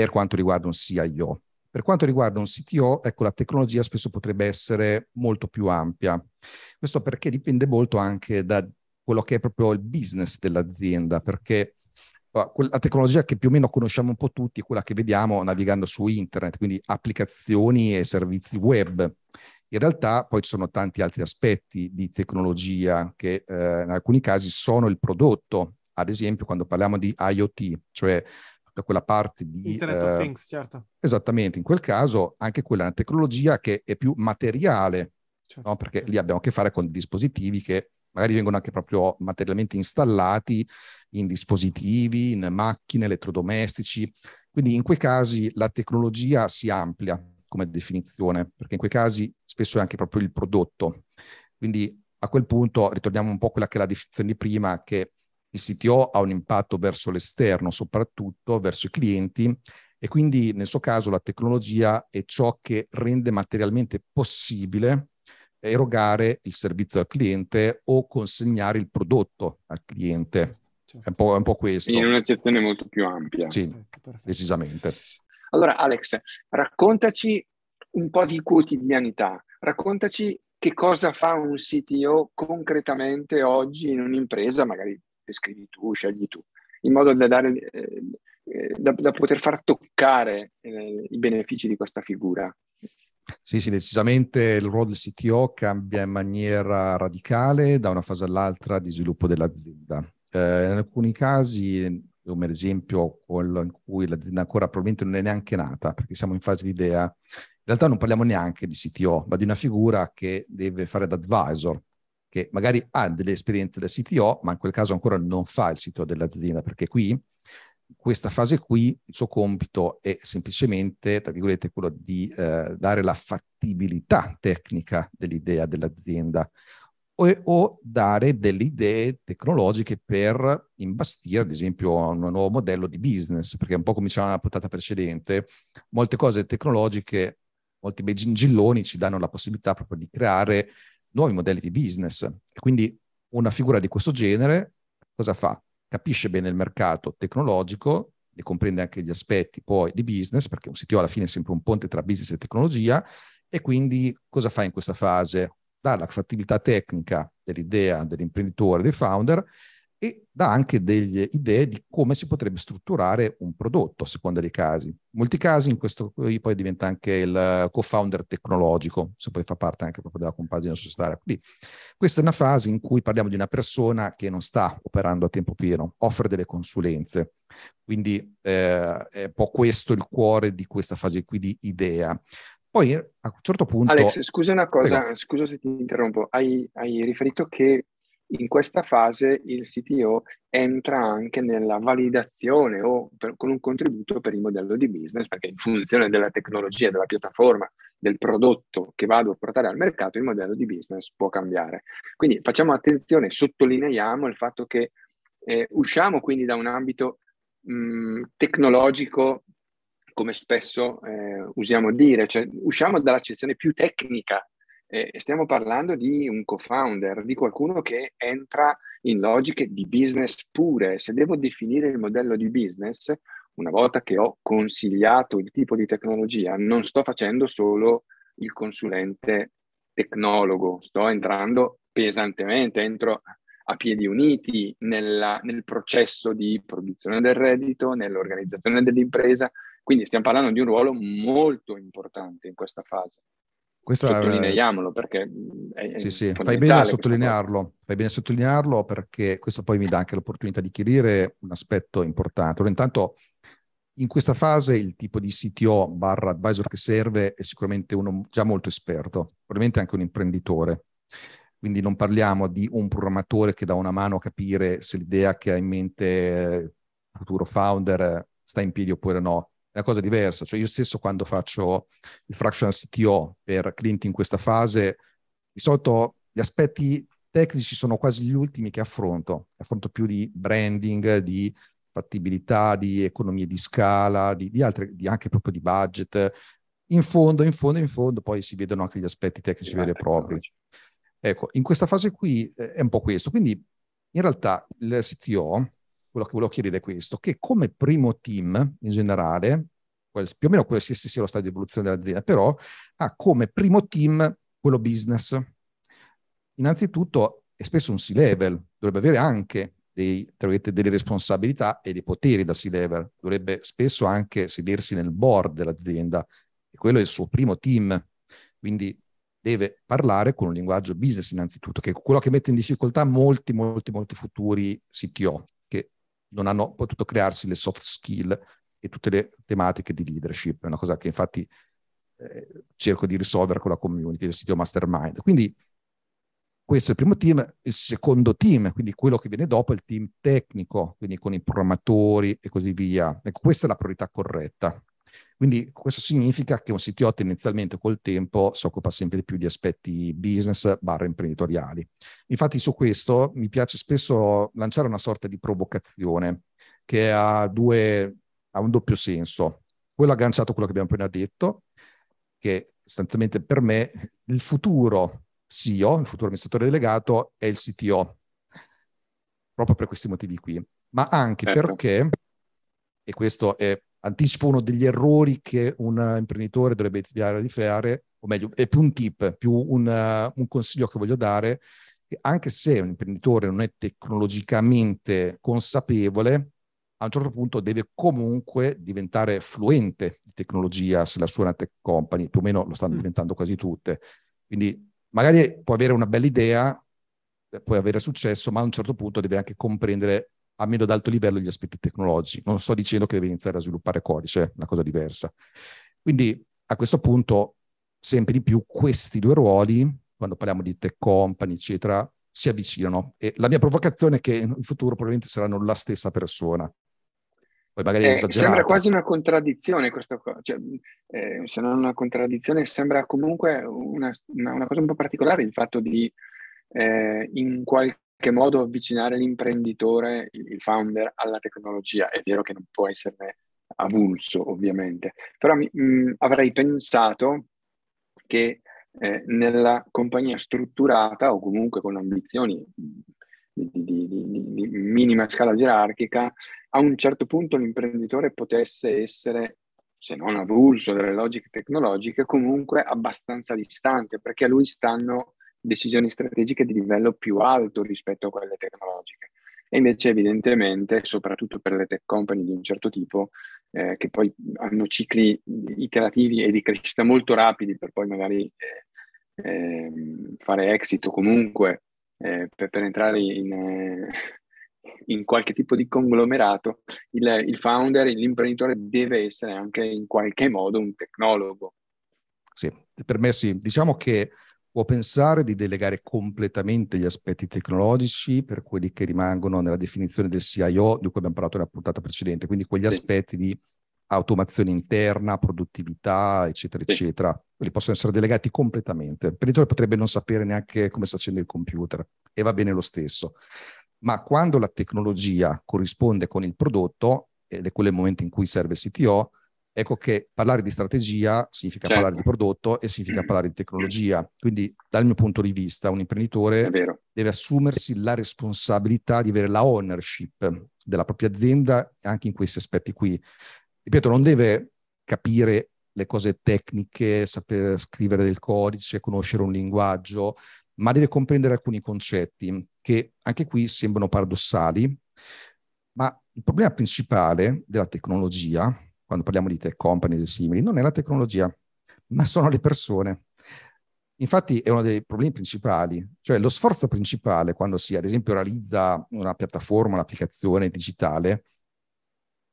per quanto riguarda un CIO. Per quanto riguarda un CTO, ecco, la tecnologia spesso potrebbe essere molto più ampia. Questo perché dipende molto anche da quello che è proprio il business dell'azienda, perché la tecnologia che più o meno conosciamo un po' tutti è quella che vediamo navigando su internet, quindi applicazioni e servizi web. In realtà poi ci sono tanti altri aspetti di tecnologia che eh, in alcuni casi sono il prodotto. Ad esempio, quando parliamo di IoT, cioè da quella parte di... Internet eh, of Things, certo. Esattamente, in quel caso anche quella è una tecnologia che è più materiale, certo, no? perché certo. lì abbiamo a che fare con dispositivi che magari vengono anche proprio materialmente installati in dispositivi, in macchine, elettrodomestici. Quindi in quei casi la tecnologia si amplia come definizione, perché in quei casi spesso è anche proprio il prodotto. Quindi a quel punto ritorniamo un po' a quella che è la definizione di prima, che il CTO ha un impatto verso l'esterno, soprattutto verso i clienti, e quindi nel suo caso la tecnologia è ciò che rende materialmente possibile erogare il servizio al cliente o consegnare il prodotto al cliente. È un po', è un po questo. In un'accezione molto più ampia. Sì, decisamente. Allora Alex, raccontaci un po' di quotidianità, raccontaci che cosa fa un CTO concretamente oggi in un'impresa, magari scrivi tu, scegli tu, in modo da, dare, eh, da, da poter far toccare eh, i benefici di questa figura. Sì, sì, decisamente il ruolo del CTO cambia in maniera radicale da una fase all'altra di sviluppo dell'azienda. Eh, in alcuni casi, come ad esempio quello in cui l'azienda ancora probabilmente non è neanche nata, perché siamo in fase di idea, in realtà non parliamo neanche di CTO, ma di una figura che deve fare da advisor, che magari ha delle esperienze da CTO, ma in quel caso ancora non fa il CTO dell'azienda, perché qui, questa fase qui, il suo compito è semplicemente, tra virgolette, quello di eh, dare la fattibilità tecnica dell'idea dell'azienda o, o, dare delle idee tecnologiche per imbastire, ad esempio, un nuovo modello di business, perché un po' come dicevamo nella puntata precedente, molte cose tecnologiche, molti bei gingilloni ci danno la possibilità proprio di creare nuovi modelli di business. E quindi una figura di questo genere cosa fa? Capisce bene il mercato tecnologico, ne comprende anche gli aspetti poi di business, perché un CTO alla fine è sempre un ponte tra business e tecnologia, e quindi cosa fa in questa fase? Dà la fattibilità tecnica dell'idea dell'imprenditore, del founder, e dà anche delle idee di come si potrebbe strutturare un prodotto a seconda dei casi. In molti casi in questo poi diventa anche il co-founder tecnologico, se poi fa parte anche proprio della compagine societaria. Quindi questa è una fase in cui parliamo di una persona che non sta operando a tempo pieno, offre delle consulenze. Quindi eh, è un po' questo il cuore di questa fase qui di idea. Poi a un certo punto... Alex, scusa una cosa, Prego. scusa se ti interrompo. Hai, hai riferito che in questa fase il CTO entra anche nella validazione o per, con un contributo per il modello di business, perché in funzione della tecnologia, della piattaforma, del prodotto che vado a portare al mercato, il modello di business può cambiare. Quindi facciamo attenzione, sottolineiamo il fatto che eh, usciamo quindi da un ambito mh, tecnologico, come spesso eh, usiamo dire, cioè usciamo dall'accezione più tecnica eh, stiamo parlando di un co-founder, di qualcuno che entra in logiche di business pure. Se devo definire il modello di business, una volta che ho consigliato il tipo di tecnologia, non sto facendo solo il consulente tecnologo, sto entrando pesantemente, entro a piedi uniti nella, nel processo di produzione del reddito, nell'organizzazione dell'impresa. Quindi stiamo parlando di un ruolo molto importante in questa fase. Questa, Sottolineiamolo perché è sì, sì, fai bene a sottolinearlo, fai bene a sottolinearlo perché questo poi mi dà anche l'opportunità di chiarire un aspetto importante. Allora, intanto in questa fase il tipo di CTO barra advisor che serve è sicuramente uno già molto esperto, probabilmente anche un imprenditore. Quindi non parliamo di un programmatore che dà una mano a capire se l'idea che ha in mente il futuro founder sta in piedi oppure no una cosa diversa. Cioè io stesso quando faccio il fractional CTO per clienti in questa fase, di solito gli aspetti tecnici sono quasi gli ultimi che affronto. Affronto più di branding, di fattibilità, di economie di scala, di, di, altre, di anche proprio di budget. In fondo, in fondo, in fondo, poi si vedono anche gli aspetti tecnici veri e propri. Ecco, in questa fase qui eh, è un po' questo. Quindi, in realtà, il CTO quello che volevo chiedere è questo, che come primo team in generale, più o meno qualsiasi sia lo stadio di evoluzione dell'azienda, però ha come primo team quello business. Innanzitutto è spesso un C-level, dovrebbe avere anche dei, delle responsabilità e dei poteri da C-level, dovrebbe spesso anche sedersi nel board dell'azienda e quello è il suo primo team, quindi deve parlare con un linguaggio business innanzitutto, che è quello che mette in difficoltà molti, molti, molti futuri CTO non hanno potuto crearsi le soft skill e tutte le tematiche di leadership. È una cosa che infatti eh, cerco di risolvere con la community del sito Mastermind. Quindi questo è il primo team. Il secondo team, quindi quello che viene dopo, è il team tecnico, quindi con i programmatori e così via. Ecco, questa è la priorità corretta. Quindi questo significa che un CTO tendenzialmente col tempo si occupa sempre di più di aspetti business barra imprenditoriali. Infatti su questo mi piace spesso lanciare una sorta di provocazione che ha, due, ha un doppio senso. Quello agganciato a quello che abbiamo appena detto, che sostanzialmente per me il futuro CEO, il futuro amministratore delegato, è il CTO, proprio per questi motivi qui, ma anche certo. perché, e questo è anticipo uno degli errori che un imprenditore dovrebbe evitare di fare, o meglio, è più un tip, più un, uh, un consiglio che voglio dare, che anche se un imprenditore non è tecnologicamente consapevole, a un certo punto deve comunque diventare fluente di tecnologia se la sua è una tech company, più o meno lo stanno mm. diventando quasi tutte. Quindi magari può avere una bella idea, può avere successo, ma a un certo punto deve anche comprendere a meno d'alto livello gli aspetti tecnologici. Non sto dicendo che deve iniziare a sviluppare codice, è una cosa diversa. Quindi a questo punto sempre di più questi due ruoli, quando parliamo di tech company, eccetera, si avvicinano. E la mia provocazione è che in futuro probabilmente saranno la stessa persona. Poi magari eh, sembra quasi una contraddizione questa cosa, cioè, eh, se non una contraddizione, sembra comunque una, una, una, cosa un po' particolare il fatto di eh, in qualche che modo avvicinare l'imprenditore, il founder, alla tecnologia. È vero che non può esserne avulso, ovviamente, però mh, avrei pensato che eh, nella compagnia strutturata o comunque con ambizioni di, di, di, di, minima scala gerarchica, a un certo punto l'imprenditore potesse essere, se non avulso dalle logiche tecnologiche, comunque abbastanza distante, perché a lui stanno decisioni strategiche di livello più alto rispetto a quelle tecnologiche. E invece evidentemente, soprattutto per le tech company di un certo tipo, eh, che poi hanno cicli iterativi e di crescita molto rapidi per poi magari eh, eh, fare exit o comunque eh, per, per, entrare in, eh, in, qualche tipo di conglomerato, il, il founder, l'imprenditore deve essere anche in qualche modo un tecnologo. Sì, per me sì. Diciamo che può pensare di delegare completamente gli aspetti tecnologici per quelli che rimangono nella definizione del CIO di cui abbiamo parlato nella puntata precedente, quindi quegli sì. aspetti di automazione interna, produttività, eccetera, sì. eccetera. Quelli possono essere delegati completamente. L'imprenditore potrebbe non sapere neanche come sta facendo il computer e va bene lo stesso. Ma quando la tecnologia corrisponde con il prodotto, ed è quello il momento in cui serve il CTO, Ecco che parlare di strategia significa certo. parlare di prodotto e significa parlare di tecnologia. Quindi, dal mio punto di vista, un imprenditore deve assumersi la responsabilità di avere la ownership della propria azienda anche in questi aspetti qui. Ripeto, non deve capire le cose tecniche, sapere scrivere del codice, conoscere un linguaggio, ma deve comprendere alcuni concetti che anche qui sembrano paradossali, ma il problema principale della tecnologia quando parliamo di tech companies e simili, non è la tecnologia, ma sono le persone. Infatti è uno dei problemi principali, cioè lo sforzo principale quando si ad esempio realizza una piattaforma, un'applicazione digitale,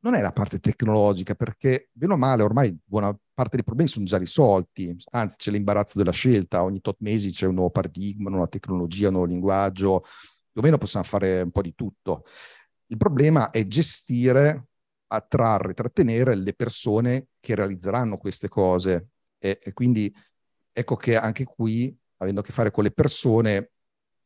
non è la parte tecnologica, perché bene o male ormai buona parte dei problemi sono già risolti, anzi c'è l'imbarazzo della scelta, ogni tot mesi c'è un nuovo paradigma, una nuova tecnologia, un nuovo linguaggio, più o meno possiamo fare un po' di tutto. Il problema è gestire attrarre, trattenere le persone che realizzeranno queste cose. E, e, quindi ecco che anche qui, avendo a che fare con le persone,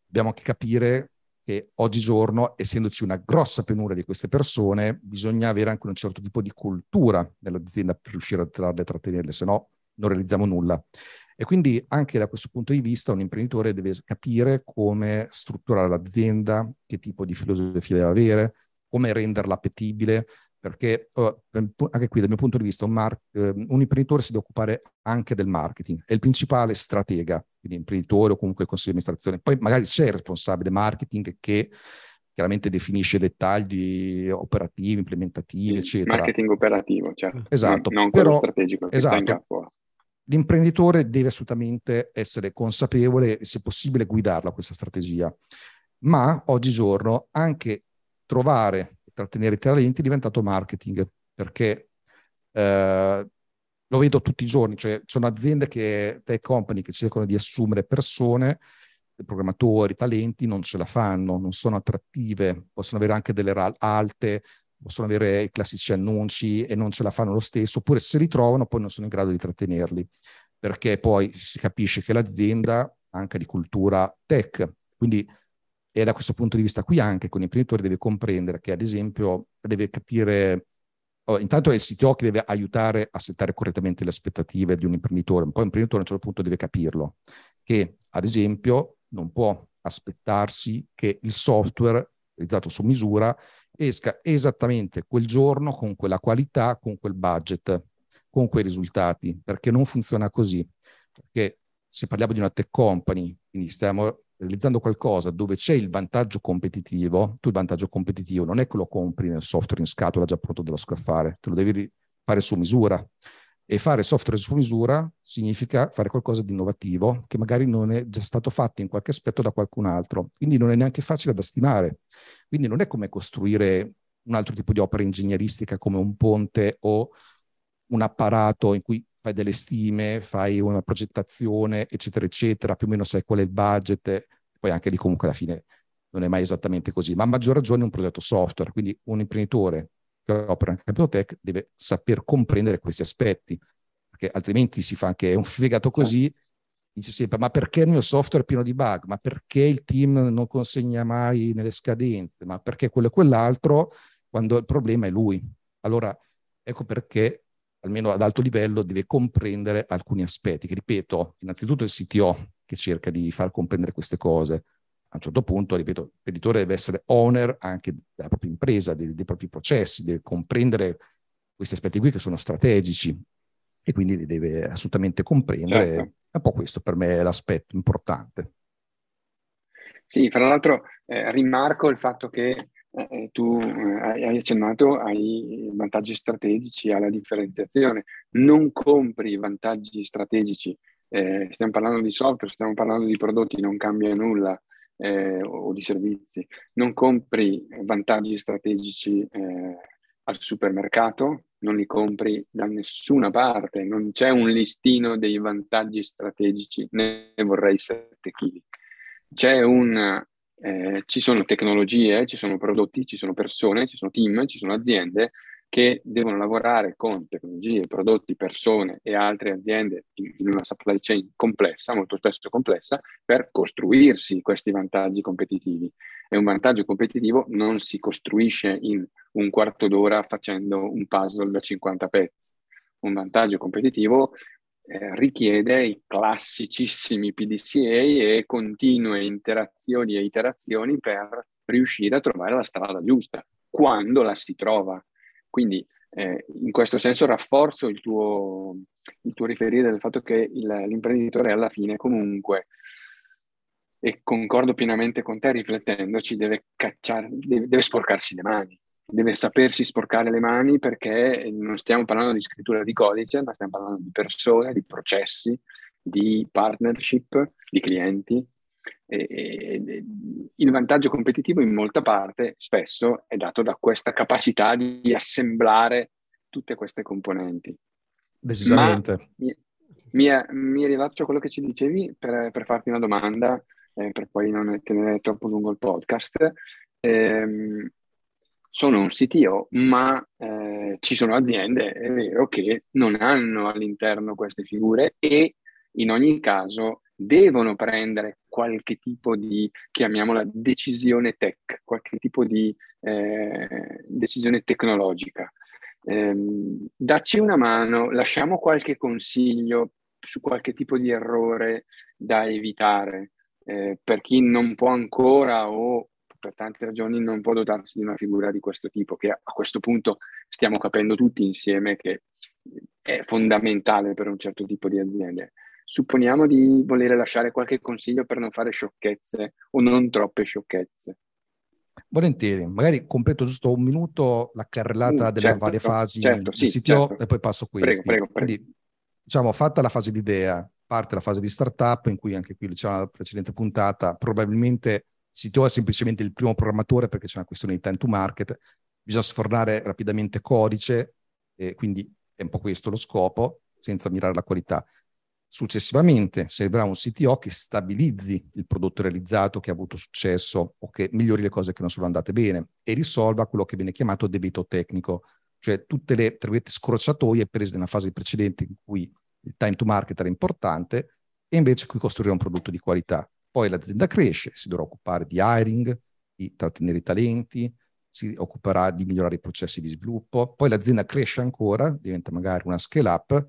dobbiamo anche capire che oggigiorno, essendoci una grossa penuria di queste persone, bisogna avere anche un certo tipo di cultura nell'azienda per riuscire a attrarle e trattenerle, se no non realizziamo nulla. E quindi anche da questo punto di vista un imprenditore deve capire come strutturare l'azienda, che tipo di filosofia deve avere, come renderla appetibile, perché oh, anche qui dal mio punto di vista un, mar- eh, un, imprenditore si deve occupare anche del marketing, è il principale stratega, quindi imprenditore o comunque il consiglio di amministrazione. Poi magari c'è il responsabile marketing che chiaramente definisce dettagli operativi, implementativi, eccetera. Marketing operativo, certo. Esatto. Non, non quello però, strategico esatto. L'imprenditore deve assolutamente essere consapevole e se possibile guidarla questa strategia. Ma oggigiorno anche trovare trattenere i talenti è diventato marketing, perché eh, lo vedo tutti i giorni, cioè sono aziende che, tech company che cercano di assumere persone, programmatori, talenti, non ce la fanno, non sono attrattive, possono avere anche delle RAL alte, possono avere i classici annunci e non ce la fanno lo stesso, oppure se ritrovano poi non sono in grado di trattenerli, perché poi si capisce che l'azienda anche di cultura tech, quindi e da questo punto di vista qui anche con l'imprenditore deve comprendere che ad esempio deve capire, oh, intanto è il CTO che deve aiutare a settare correttamente le aspettative di un imprenditore, poi l'imprenditore a un certo punto deve capirlo, che ad esempio non può aspettarsi che il software realizzato su misura esca esattamente quel giorno con quella qualità, con quel budget, con quei risultati, perché non funziona così. Perché se parliamo di una tech company, quindi stiamo realizzando qualcosa dove c'è il vantaggio competitivo, tu il vantaggio competitivo non è che lo compri nel software in scatola già pronto da scaffare, te lo devi fare su misura. E fare software su misura significa fare qualcosa di innovativo che magari non è già stato fatto in qualche aspetto da qualcun altro. Quindi non è neanche facile da stimare. Quindi non è come costruire un altro tipo di opera ingegneristica come un ponte o un apparato in cui fai delle stime, fai una progettazione, eccetera, eccetera, più o meno sai qual è il budget, poi anche lì comunque alla fine non è mai esattamente così, ma a maggior ragione un progetto software, quindi un imprenditore che opera in campo tech deve saper comprendere questi aspetti, perché altrimenti si fa anche un fegato così, dice sempre, ma perché il mio software è pieno di bug? Ma perché il team non consegna mai nelle scadenze? Ma perché quello e quell'altro, quando il problema è lui? Allora, ecco perché almeno ad alto livello, deve comprendere alcuni aspetti, che ripeto, innanzitutto il CTO che cerca di far comprendere queste cose. A un certo punto, ripeto, l'editore deve essere owner anche della propria impresa, dei, dei propri processi, deve comprendere questi aspetti qui che sono strategici e quindi deve assolutamente comprendere. Certo. Un po' questo per me è l'aspetto importante. Sì, fra l'altro eh, rimarco il fatto che eh, tu eh, hai accennato ai vantaggi strategici, alla differenziazione. Non compri vantaggi strategici, eh, stiamo parlando di software, stiamo parlando di prodotti, non cambia nulla, eh, o di servizi. Non compri vantaggi strategici eh, al supermercato, non li compri da nessuna parte, non c'è un listino dei vantaggi strategici, ne vorrei 7 kg. C'è un eh, ci sono tecnologie, ci sono prodotti, ci sono persone, ci sono team, ci sono aziende che devono lavorare con tecnologie, prodotti, persone e altre aziende in una supply chain complessa, molto spesso complessa, per costruirsi questi vantaggi competitivi. E un vantaggio competitivo non si costruisce in un quarto d'ora facendo un puzzle da 50 pezzi. Un vantaggio competitivo eh, richiede i classicissimi PDCA e continue interazioni e iterazioni per riuscire a trovare la strada giusta, quando la si trova. Quindi eh, in questo senso rafforzo il tuo, il tuo riferire del fatto che il, l'imprenditore alla fine comunque, e concordo pienamente con te riflettendoci, deve, cacciare, deve, deve sporcarsi le mani deve sapersi sporcare le mani perché non stiamo parlando di scrittura di codice, ma stiamo parlando di persone, di processi, di partnership, di clienti. E, e, il vantaggio competitivo in molta parte spesso è dato da questa capacità di assemblare tutte queste componenti. Decisamente. Mi, mi, mi, rilaccio a quello che ci dicevi per, per farti una domanda, eh, per poi non tenere troppo lungo il podcast. Eh, sono un CTO, ma eh, ci sono aziende, è vero, che non hanno all'interno queste figure e in ogni caso devono prendere qualche tipo di, chiamiamola, decisione tech, qualche tipo di eh, decisione tecnologica. Eh, dacci una mano, lasciamo qualche consiglio su qualche tipo di errore da evitare eh, per chi non può ancora o per tante ragioni non può dotarsi di una figura di questo tipo, che a questo punto stiamo capendo tutti insieme che è fondamentale per un certo tipo di aziende. Supponiamo di voler lasciare qualche consiglio per non fare sciocchezze o non troppe sciocchezze. Volentieri, magari completo giusto un minuto la carrellata mm, delle certo, varie fasi certo, sì, sito certo. e poi passo questi. Prego, prego, prego. Quindi, diciamo, fatta la fase di idea, parte la fase di startup, in cui anche qui diciamo nella precedente puntata, probabilmente CTO è semplicemente il primo programmatore perché c'è una questione di time to market, bisogna sfornare rapidamente codice, e quindi è un po' questo lo scopo, senza mirare la qualità. Successivamente servirà un CTO che stabilizzi il prodotto realizzato che ha avuto successo o che migliori le cose che non sono andate bene e risolva quello che viene chiamato debito tecnico, cioè tutte le scorciatoie prese nella fase precedente in cui il time to market era importante e invece qui costruire un prodotto di qualità. Poi l'azienda cresce, si dovrà occupare di hiring, di trattenere i talenti, si occuperà di migliorare i processi di sviluppo. Poi l'azienda cresce ancora, diventa magari una scale up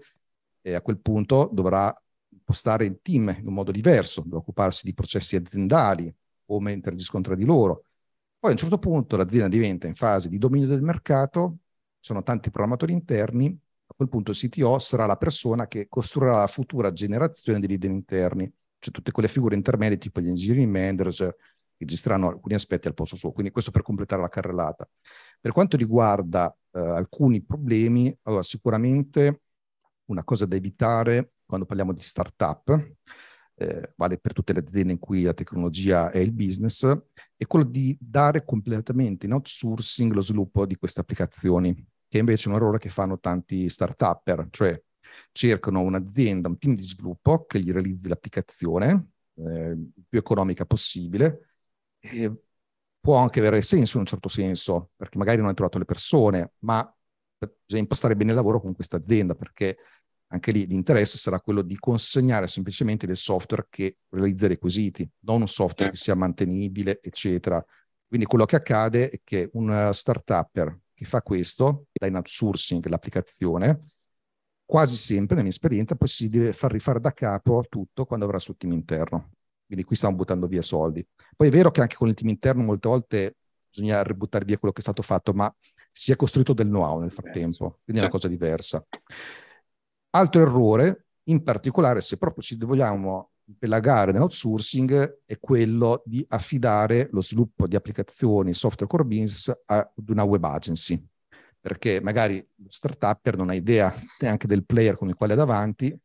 e a quel punto dovrà impostare il team in un modo diverso, dovrà occuparsi di processi aziendali, come interagiscono tra di loro. Poi a un certo punto l'azienda diventa in fase di dominio del mercato, ci sono tanti programmatori interni, a quel punto il CTO sarà la persona che costruirà la futura generazione di leader interni cioè tutte quelle figure intermedie tipo gli engineering manager che gestiranno alcuni aspetti al posto suo. Quindi questo per completare la carrellata. Per quanto riguarda eh, alcuni problemi, allora sicuramente una cosa da evitare quando parliamo di startup, eh, vale per tutte le aziende in cui la tecnologia è il business, è quello di dare completamente in outsourcing lo sviluppo di queste applicazioni, che invece è un errore che fanno tanti startupper, cioè cercano un'azienda, un team di sviluppo che gli realizzi l'applicazione eh, più economica possibile. E può anche avere senso in un certo senso, perché magari non hai trovato le persone, ma bisogna impostare bene il lavoro con questa azienda, perché anche lì l'interesse sarà quello di consegnare semplicemente del software che realizza i requisiti, non un software che sia mantenibile, eccetera. Quindi quello che accade è che un startup che fa questo, dà in outsourcing l'applicazione, quasi sempre, nella mia esperienza, poi si deve far rifare da capo tutto quando avrà il suo team interno. Quindi qui stiamo buttando via soldi. Poi è vero che anche con il team interno molte volte bisogna ributtare via quello che è stato fatto, ma si è costruito del know-how nel frattempo, quindi è una cosa diversa. Altro errore, in particolare se proprio ci vogliamo impelagare nell'outsourcing è quello di affidare lo sviluppo di applicazioni software core business ad una web agency, perché magari lo startup non ha idea neanche del player con il quale è davanti,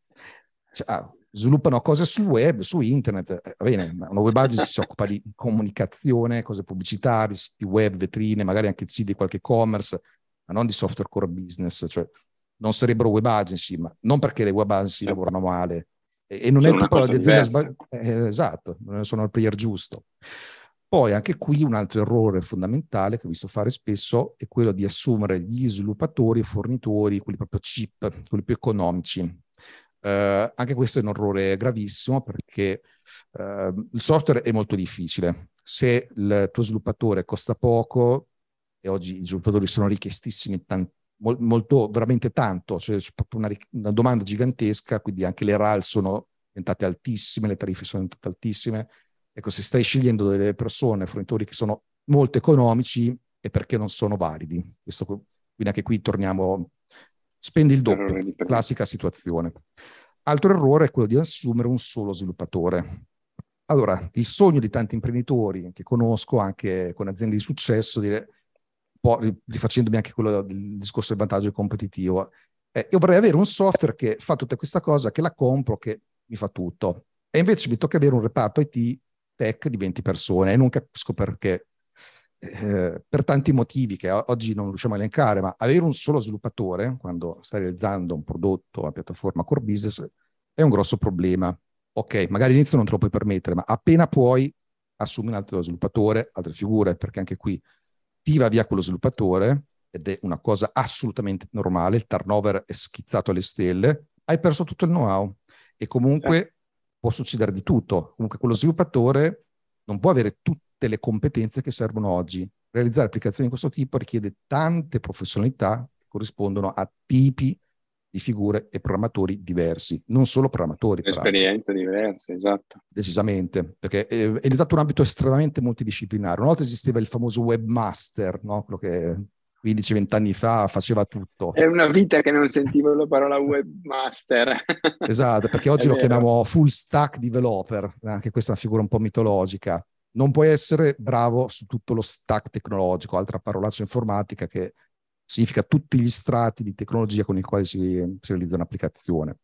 cioè, ah, sviluppano cose sul web, su internet, eh, va bene, una web agency si occupa di comunicazione, cose pubblicitarie, siti web, vetrine, magari anche siti di qualche e-commerce, ma non di software core business, cioè non sarebbero web agency, ma non perché le web agency lavorano male, e, e non sono è il tipo di azienda sbagliata, eh, esatto, non sono il player giusto. Poi anche qui un altro errore fondamentale che ho visto fare spesso è quello di assumere gli sviluppatori e fornitori, quelli proprio cheap, quelli più economici, Uh, anche questo è un errore gravissimo perché uh, il software è molto difficile. Se il tuo sviluppatore costa poco, e oggi i sviluppatori sono richiestissimi tan- mol- molto, veramente tanto, cioè c'è proprio una, una, domanda gigantesca, quindi anche le RAL sono diventate altissime, le tariffe sono diventate altissime. Ecco, se stai scegliendo delle persone, fornitori che sono molto economici, è perché non sono validi. Questo, quindi anche qui torniamo spendi il doppio, classica situazione. Altro errore è quello di assumere un solo sviluppatore. Allora, il sogno di tanti imprenditori che conosco anche con aziende di successo, dire, rifacendomi anche quello del discorso del vantaggio competitivo, eh, io vorrei avere un software che fa tutta questa cosa, che la compro, che mi fa tutto. E invece mi tocca avere un reparto IT tech di 20 persone e non capisco perché eh, per tanti motivi che oggi non riusciamo a elencare, ma avere un solo sviluppatore quando stai realizzando un prodotto a piattaforma core business è un grosso problema. Ok, magari all'inizio non te lo puoi permettere, ma appena puoi assumi un altro sviluppatore, altre figure, perché anche qui ti va via quello sviluppatore ed è una cosa assolutamente normale, il turnover è schizzato alle stelle, hai perso tutto il know-how e comunque. Può succedere di tutto. Comunque quello sviluppatore non può avere tutte le competenze che servono oggi. Realizzare applicazioni di questo tipo richiede tante professionalità che corrispondono a tipi di figure e programmatori diversi, non solo programmatori. Esperienze diverse, esatto. Decisamente, perché è, è diventato un ambito estremamente multidisciplinare. Una volta esisteva il famoso webmaster, no? quello che 15-20 anni fa faceva tutto. È una vita che non sentivo la parola webmaster. esatto, perché oggi lo chiamiamo full stack developer, anche questa è una figura un po' mitologica non puoi essere bravo su tutto lo stack tecnologico, altra parolaccia informatica che significa tutti gli strati di tecnologia con i quali si, si realizza un'applicazione.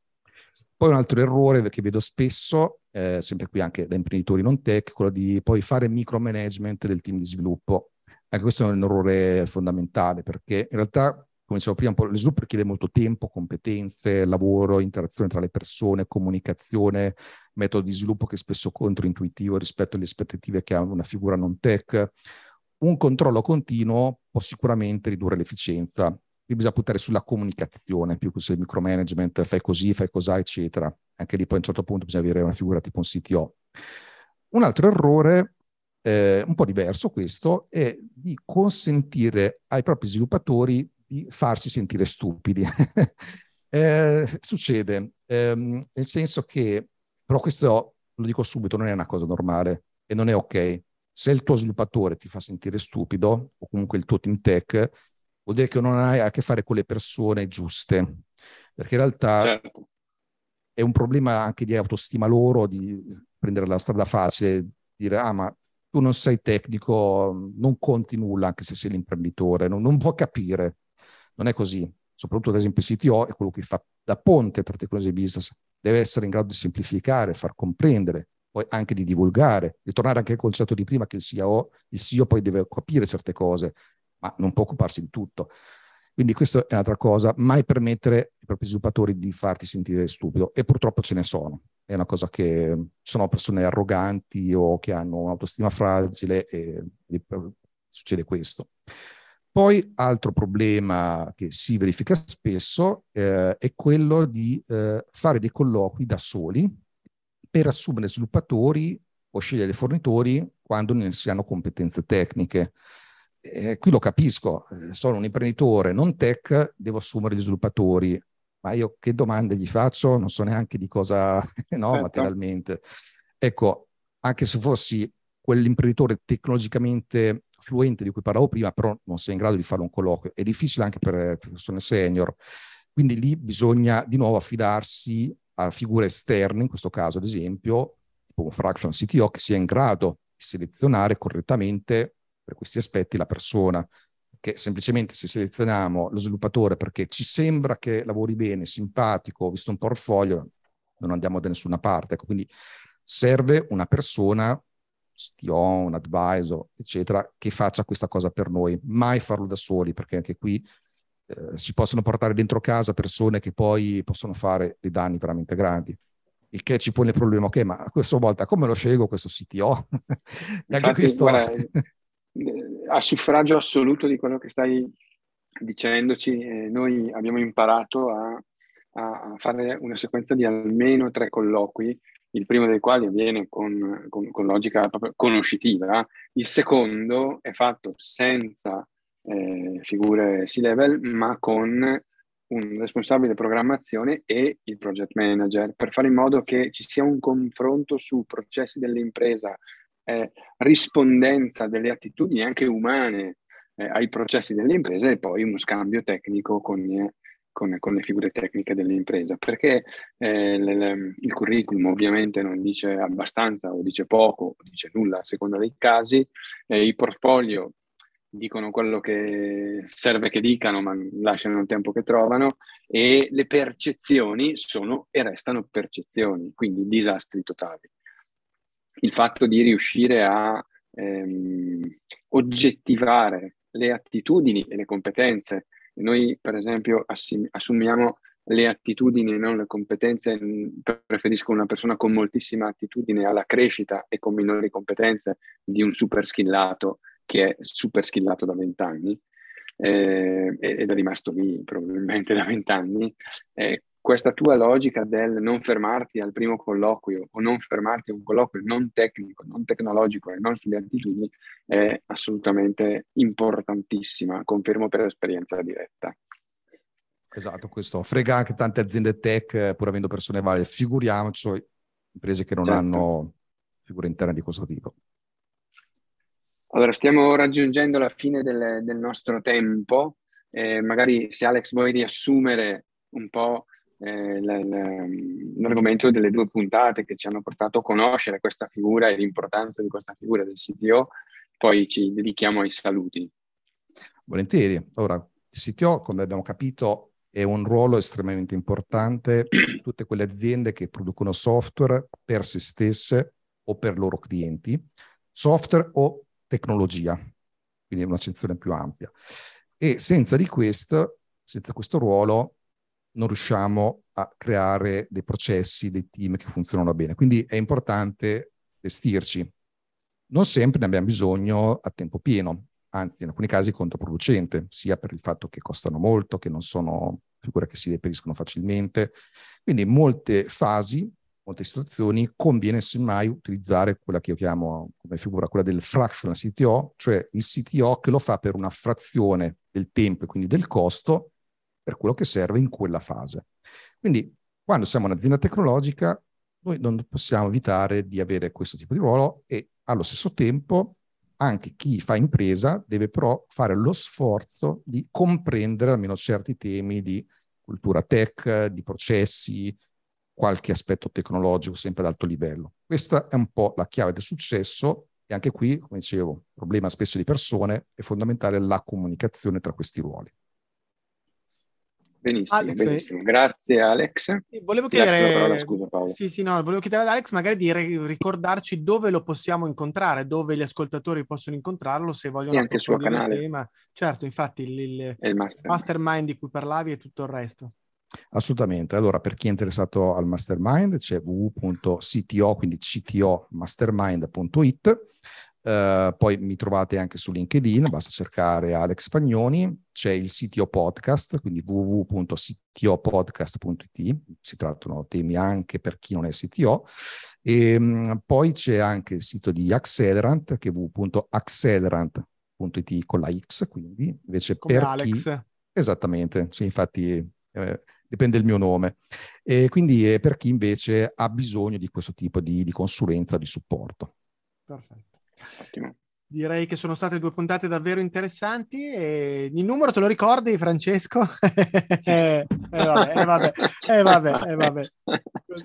Poi un altro errore che vedo spesso, eh, sempre qui anche da imprenditori non tech, quello di poi fare micromanagement del team di sviluppo. Anche questo è un errore fondamentale perché in realtà, come dicevo prima, lo sviluppo richiede molto tempo, competenze, lavoro, interazione tra le persone, comunicazione, metodo di sviluppo che è spesso controintuitivo rispetto alle aspettative che ha una figura non tech. Un controllo continuo può sicuramente ridurre l'efficienza. Qui bisogna puntare sulla comunicazione più che sul micromanagement, fai così, fai cos'ha, eccetera. Anche lì poi a un certo punto bisogna avere una figura tipo un CTO. Un altro errore, eh, un po' diverso questo, è di consentire ai propri sviluppatori di farsi sentire stupidi. eh, succede, ehm, nel senso che però questo, lo dico subito, non è una cosa normale e non è ok. Se il tuo sviluppatore ti fa sentire stupido, o comunque il tuo team tech, vuol dire che non hai a che fare con le persone giuste. Perché in realtà certo. è un problema anche di autostima loro, di prendere la strada facile, dire, ah, ma tu non sei tecnico, non conti nulla anche se sei l'imprenditore, non, non può capire. Non è così. Soprattutto, ad esempio, il CTO è quello che fa da ponte tra tecnologie e business deve essere in grado di semplificare, far comprendere, poi anche di divulgare, ritornare anche al concetto di prima che il CEO, il CEO poi deve capire certe cose, ma non può occuparsi di tutto. Quindi questa è un'altra cosa, mai permettere ai propri sviluppatori di farti sentire stupido e purtroppo ce ne sono. È una cosa che sono persone arroganti o che hanno un'autostima fragile e, e succede questo. Poi altro problema che si verifica spesso eh, è quello di eh, fare dei colloqui da soli per assumere sviluppatori o scegliere fornitori quando non si hanno competenze tecniche. Eh, qui lo capisco, eh, sono un imprenditore non tech, devo assumere gli sviluppatori, ma io che domande gli faccio? Non so neanche di cosa, no, certo. materialmente. Ecco, anche se fossi quell'imprenditore tecnologicamente fluente di cui parlavo prima, però non sei in grado di fare un colloquio. È difficile anche per persone senior. Quindi lì bisogna di nuovo affidarsi a figure esterne, in questo caso ad esempio, tipo un fraction CTO, che sia in grado di selezionare correttamente per questi aspetti la persona, che semplicemente se selezioniamo lo sviluppatore perché ci sembra che lavori bene, simpatico, visto un portfolio, non andiamo da nessuna parte. Ecco, quindi serve una persona, CTO, un advisor, eccetera, che faccia questa cosa per noi, mai farlo da soli, perché anche qui eh, si possono portare dentro casa persone che poi possono fare dei danni veramente grandi. Il che ci pone il problema, ok, ma a questa volta come lo scelgo questo CTO? Infatti, questo... guarda, a suffragio assoluto di quello che stai dicendoci, eh, noi abbiamo imparato a, a, fare una sequenza di almeno tre colloqui, il primo dei quali avviene con, con, con logica proprio conoscitiva, il secondo è fatto senza eh, figure C-level, ma con un responsabile programmazione e il project manager, per fare in modo che ci sia un confronto su processi dell'impresa, eh, rispondenza delle attitudini anche umane eh, ai processi delle imprese e poi uno scambio tecnico con, eh, con, con le figure tecniche dell'impresa, perché eh, l- il curriculum ovviamente non dice abbastanza o dice poco o dice nulla a seconda dei casi, eh, il portfolio dicono quello che serve che dicano, ma lasciano il tempo che trovano, e le percezioni sono e restano percezioni, quindi disastri totali il fatto di riuscire a ehm, oggettivare le attitudini e le competenze. Noi, per esempio, assim- assumiamo le attitudini e non le competenze. Preferisco una persona con moltissima attitudine alla crescita e con minori competenze di un super skillato che è super skillato da vent'anni eh, ed è rimasto lì probabilmente da vent'anni. Eh, questa tua logica del non fermarti al primo colloquio o non fermarti a un colloquio non tecnico, non tecnologico e non sulle attitudini è assolutamente importantissima, confermo per esperienza diretta. Esatto, questo frega anche tante aziende tech, pur avendo persone varie, figuriamoci imprese che non certo. hanno figure interne di questo tipo. Allora, stiamo raggiungendo la fine del, del nostro tempo. Eh, magari se Alex vuoi riassumere un po' eh, l'argomento delle due puntate che ci hanno portato a conoscere questa figura e l'importanza di questa figura del CTO, poi ci dedichiamo ai saluti. Volentieri. Allora, il CTO, come abbiamo capito, è un ruolo estremamente importante per tutte quelle aziende che producono software per se stesse o per i loro clienti, software o tecnologia, quindi è un'accezione più ampia. E senza di questo, senza questo ruolo, non riusciamo a creare dei processi, dei team che funzionano bene. Quindi è importante vestirci. Non sempre ne abbiamo bisogno a tempo pieno, anzi in alcuni casi controproducente, sia per il fatto che costano molto, che non sono figure che si deperiscono facilmente. Quindi in molte fasi, molte situazioni, conviene semmai utilizzare quella che io chiamo come figura, quella del fractional CTO, cioè il CTO che lo fa per una frazione del tempo e quindi del costo per quello che serve in quella fase. Quindi quando siamo un'azienda tecnologica, noi non possiamo evitare di avere questo tipo di ruolo e allo stesso tempo anche chi fa impresa deve però fare lo sforzo di comprendere almeno certi temi di cultura tech, di processi, qualche aspetto tecnologico sempre ad alto livello. Questa è un po' la chiave del successo e anche qui, come dicevo, problema spesso di persone, è fondamentale la comunicazione tra questi ruoli. Benissimo, Alex, benissimo. Grazie Alex. Volevo chiedere, parola, scusa, Sì, sì, no, volevo chiedere ad Alex magari di ricordarci dove lo possiamo incontrare, dove gli ascoltatori possono incontrarlo se vogliono e anche il suo canale. Il tema. Certo, infatti il, il, il mastermind. mastermind di cui parlavi e tutto il resto. Assolutamente. Allora, per chi è interessato al mastermind, c'è www.cto, quindi ctomastermind.it Uh, poi mi trovate anche su LinkedIn, basta cercare Alex Spagnoni, c'è il CTO Podcast, quindi www.ctopodcast.it, si trattano temi anche per chi non è CTO, e um, poi c'è anche il sito di Accelerant, che è www.accelerant.it con la X, quindi invece Come per Alex. chi... Esattamente, sì, infatti eh, dipende il mio nome. E quindi è per chi invece ha bisogno di questo tipo di, di consulenza, di supporto. Perfetto. Ottimo. direi che sono state due puntate davvero interessanti e il numero te lo ricordi Francesco? eh, vabbè, eh, vabbè, eh, vabbè, eh, vabbè.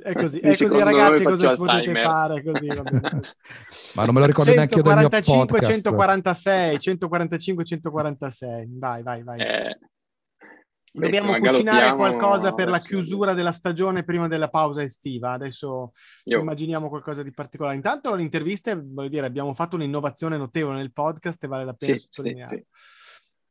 È così, è così ragazzi cosa potete fare così, Ma non me lo ricordo neanche io del mio podcast. 146, 145, 146. Vai, vai, vai. Eh, Dobbiamo cucinare qualcosa per la chiusura della stagione prima della pausa estiva. Adesso immaginiamo qualcosa di particolare. Intanto l'intervista, voglio dire, abbiamo fatto un'innovazione notevole nel podcast e vale la pena sì, sottolineare. Sì, sì.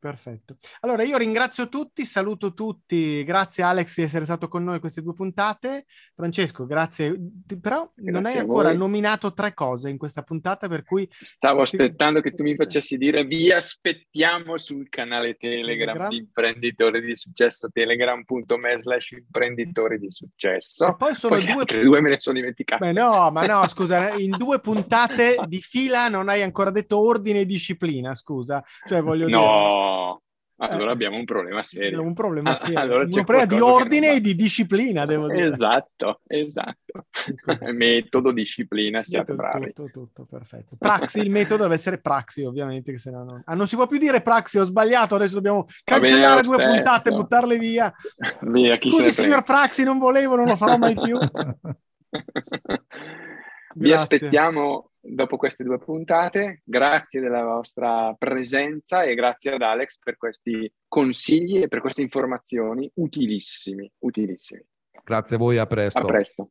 Perfetto. Allora io ringrazio tutti, saluto tutti, grazie Alex di essere stato con noi queste due puntate. Francesco, grazie. Però grazie non hai ancora nominato tre cose in questa puntata per cui... Stavo aspettando che tu mi facessi dire vi aspettiamo sul canale Telegram, Telegram. di imprenditori di successo, telegram.me slash imprenditori di successo. E poi sono poi due... due me ne sono dimenticate. Beh no, ma no, scusa, in due puntate di fila non hai ancora detto ordine e disciplina, scusa. Cioè voglio no. dire... Allora eh, abbiamo un problema serio. Un problema serio. Allora un problema di ordine e di disciplina, devo dire. Esatto, esatto. metodo, disciplina, siate metodo, bravi. Tutto, tutto, perfetto. Praxi, il metodo deve essere praxi, ovviamente, che se no non... Ah, non si può più dire praxi, ho sbagliato, adesso dobbiamo cancellare due stesso. puntate, buttarle via. via chi Scusi, signor Praxi, non volevo, non lo farò mai più. Vi aspettiamo dopo queste due puntate. Grazie della vostra presenza e grazie ad Alex per questi consigli e per queste informazioni utilissimi, utilissimi. Grazie a voi, a presto. A presto.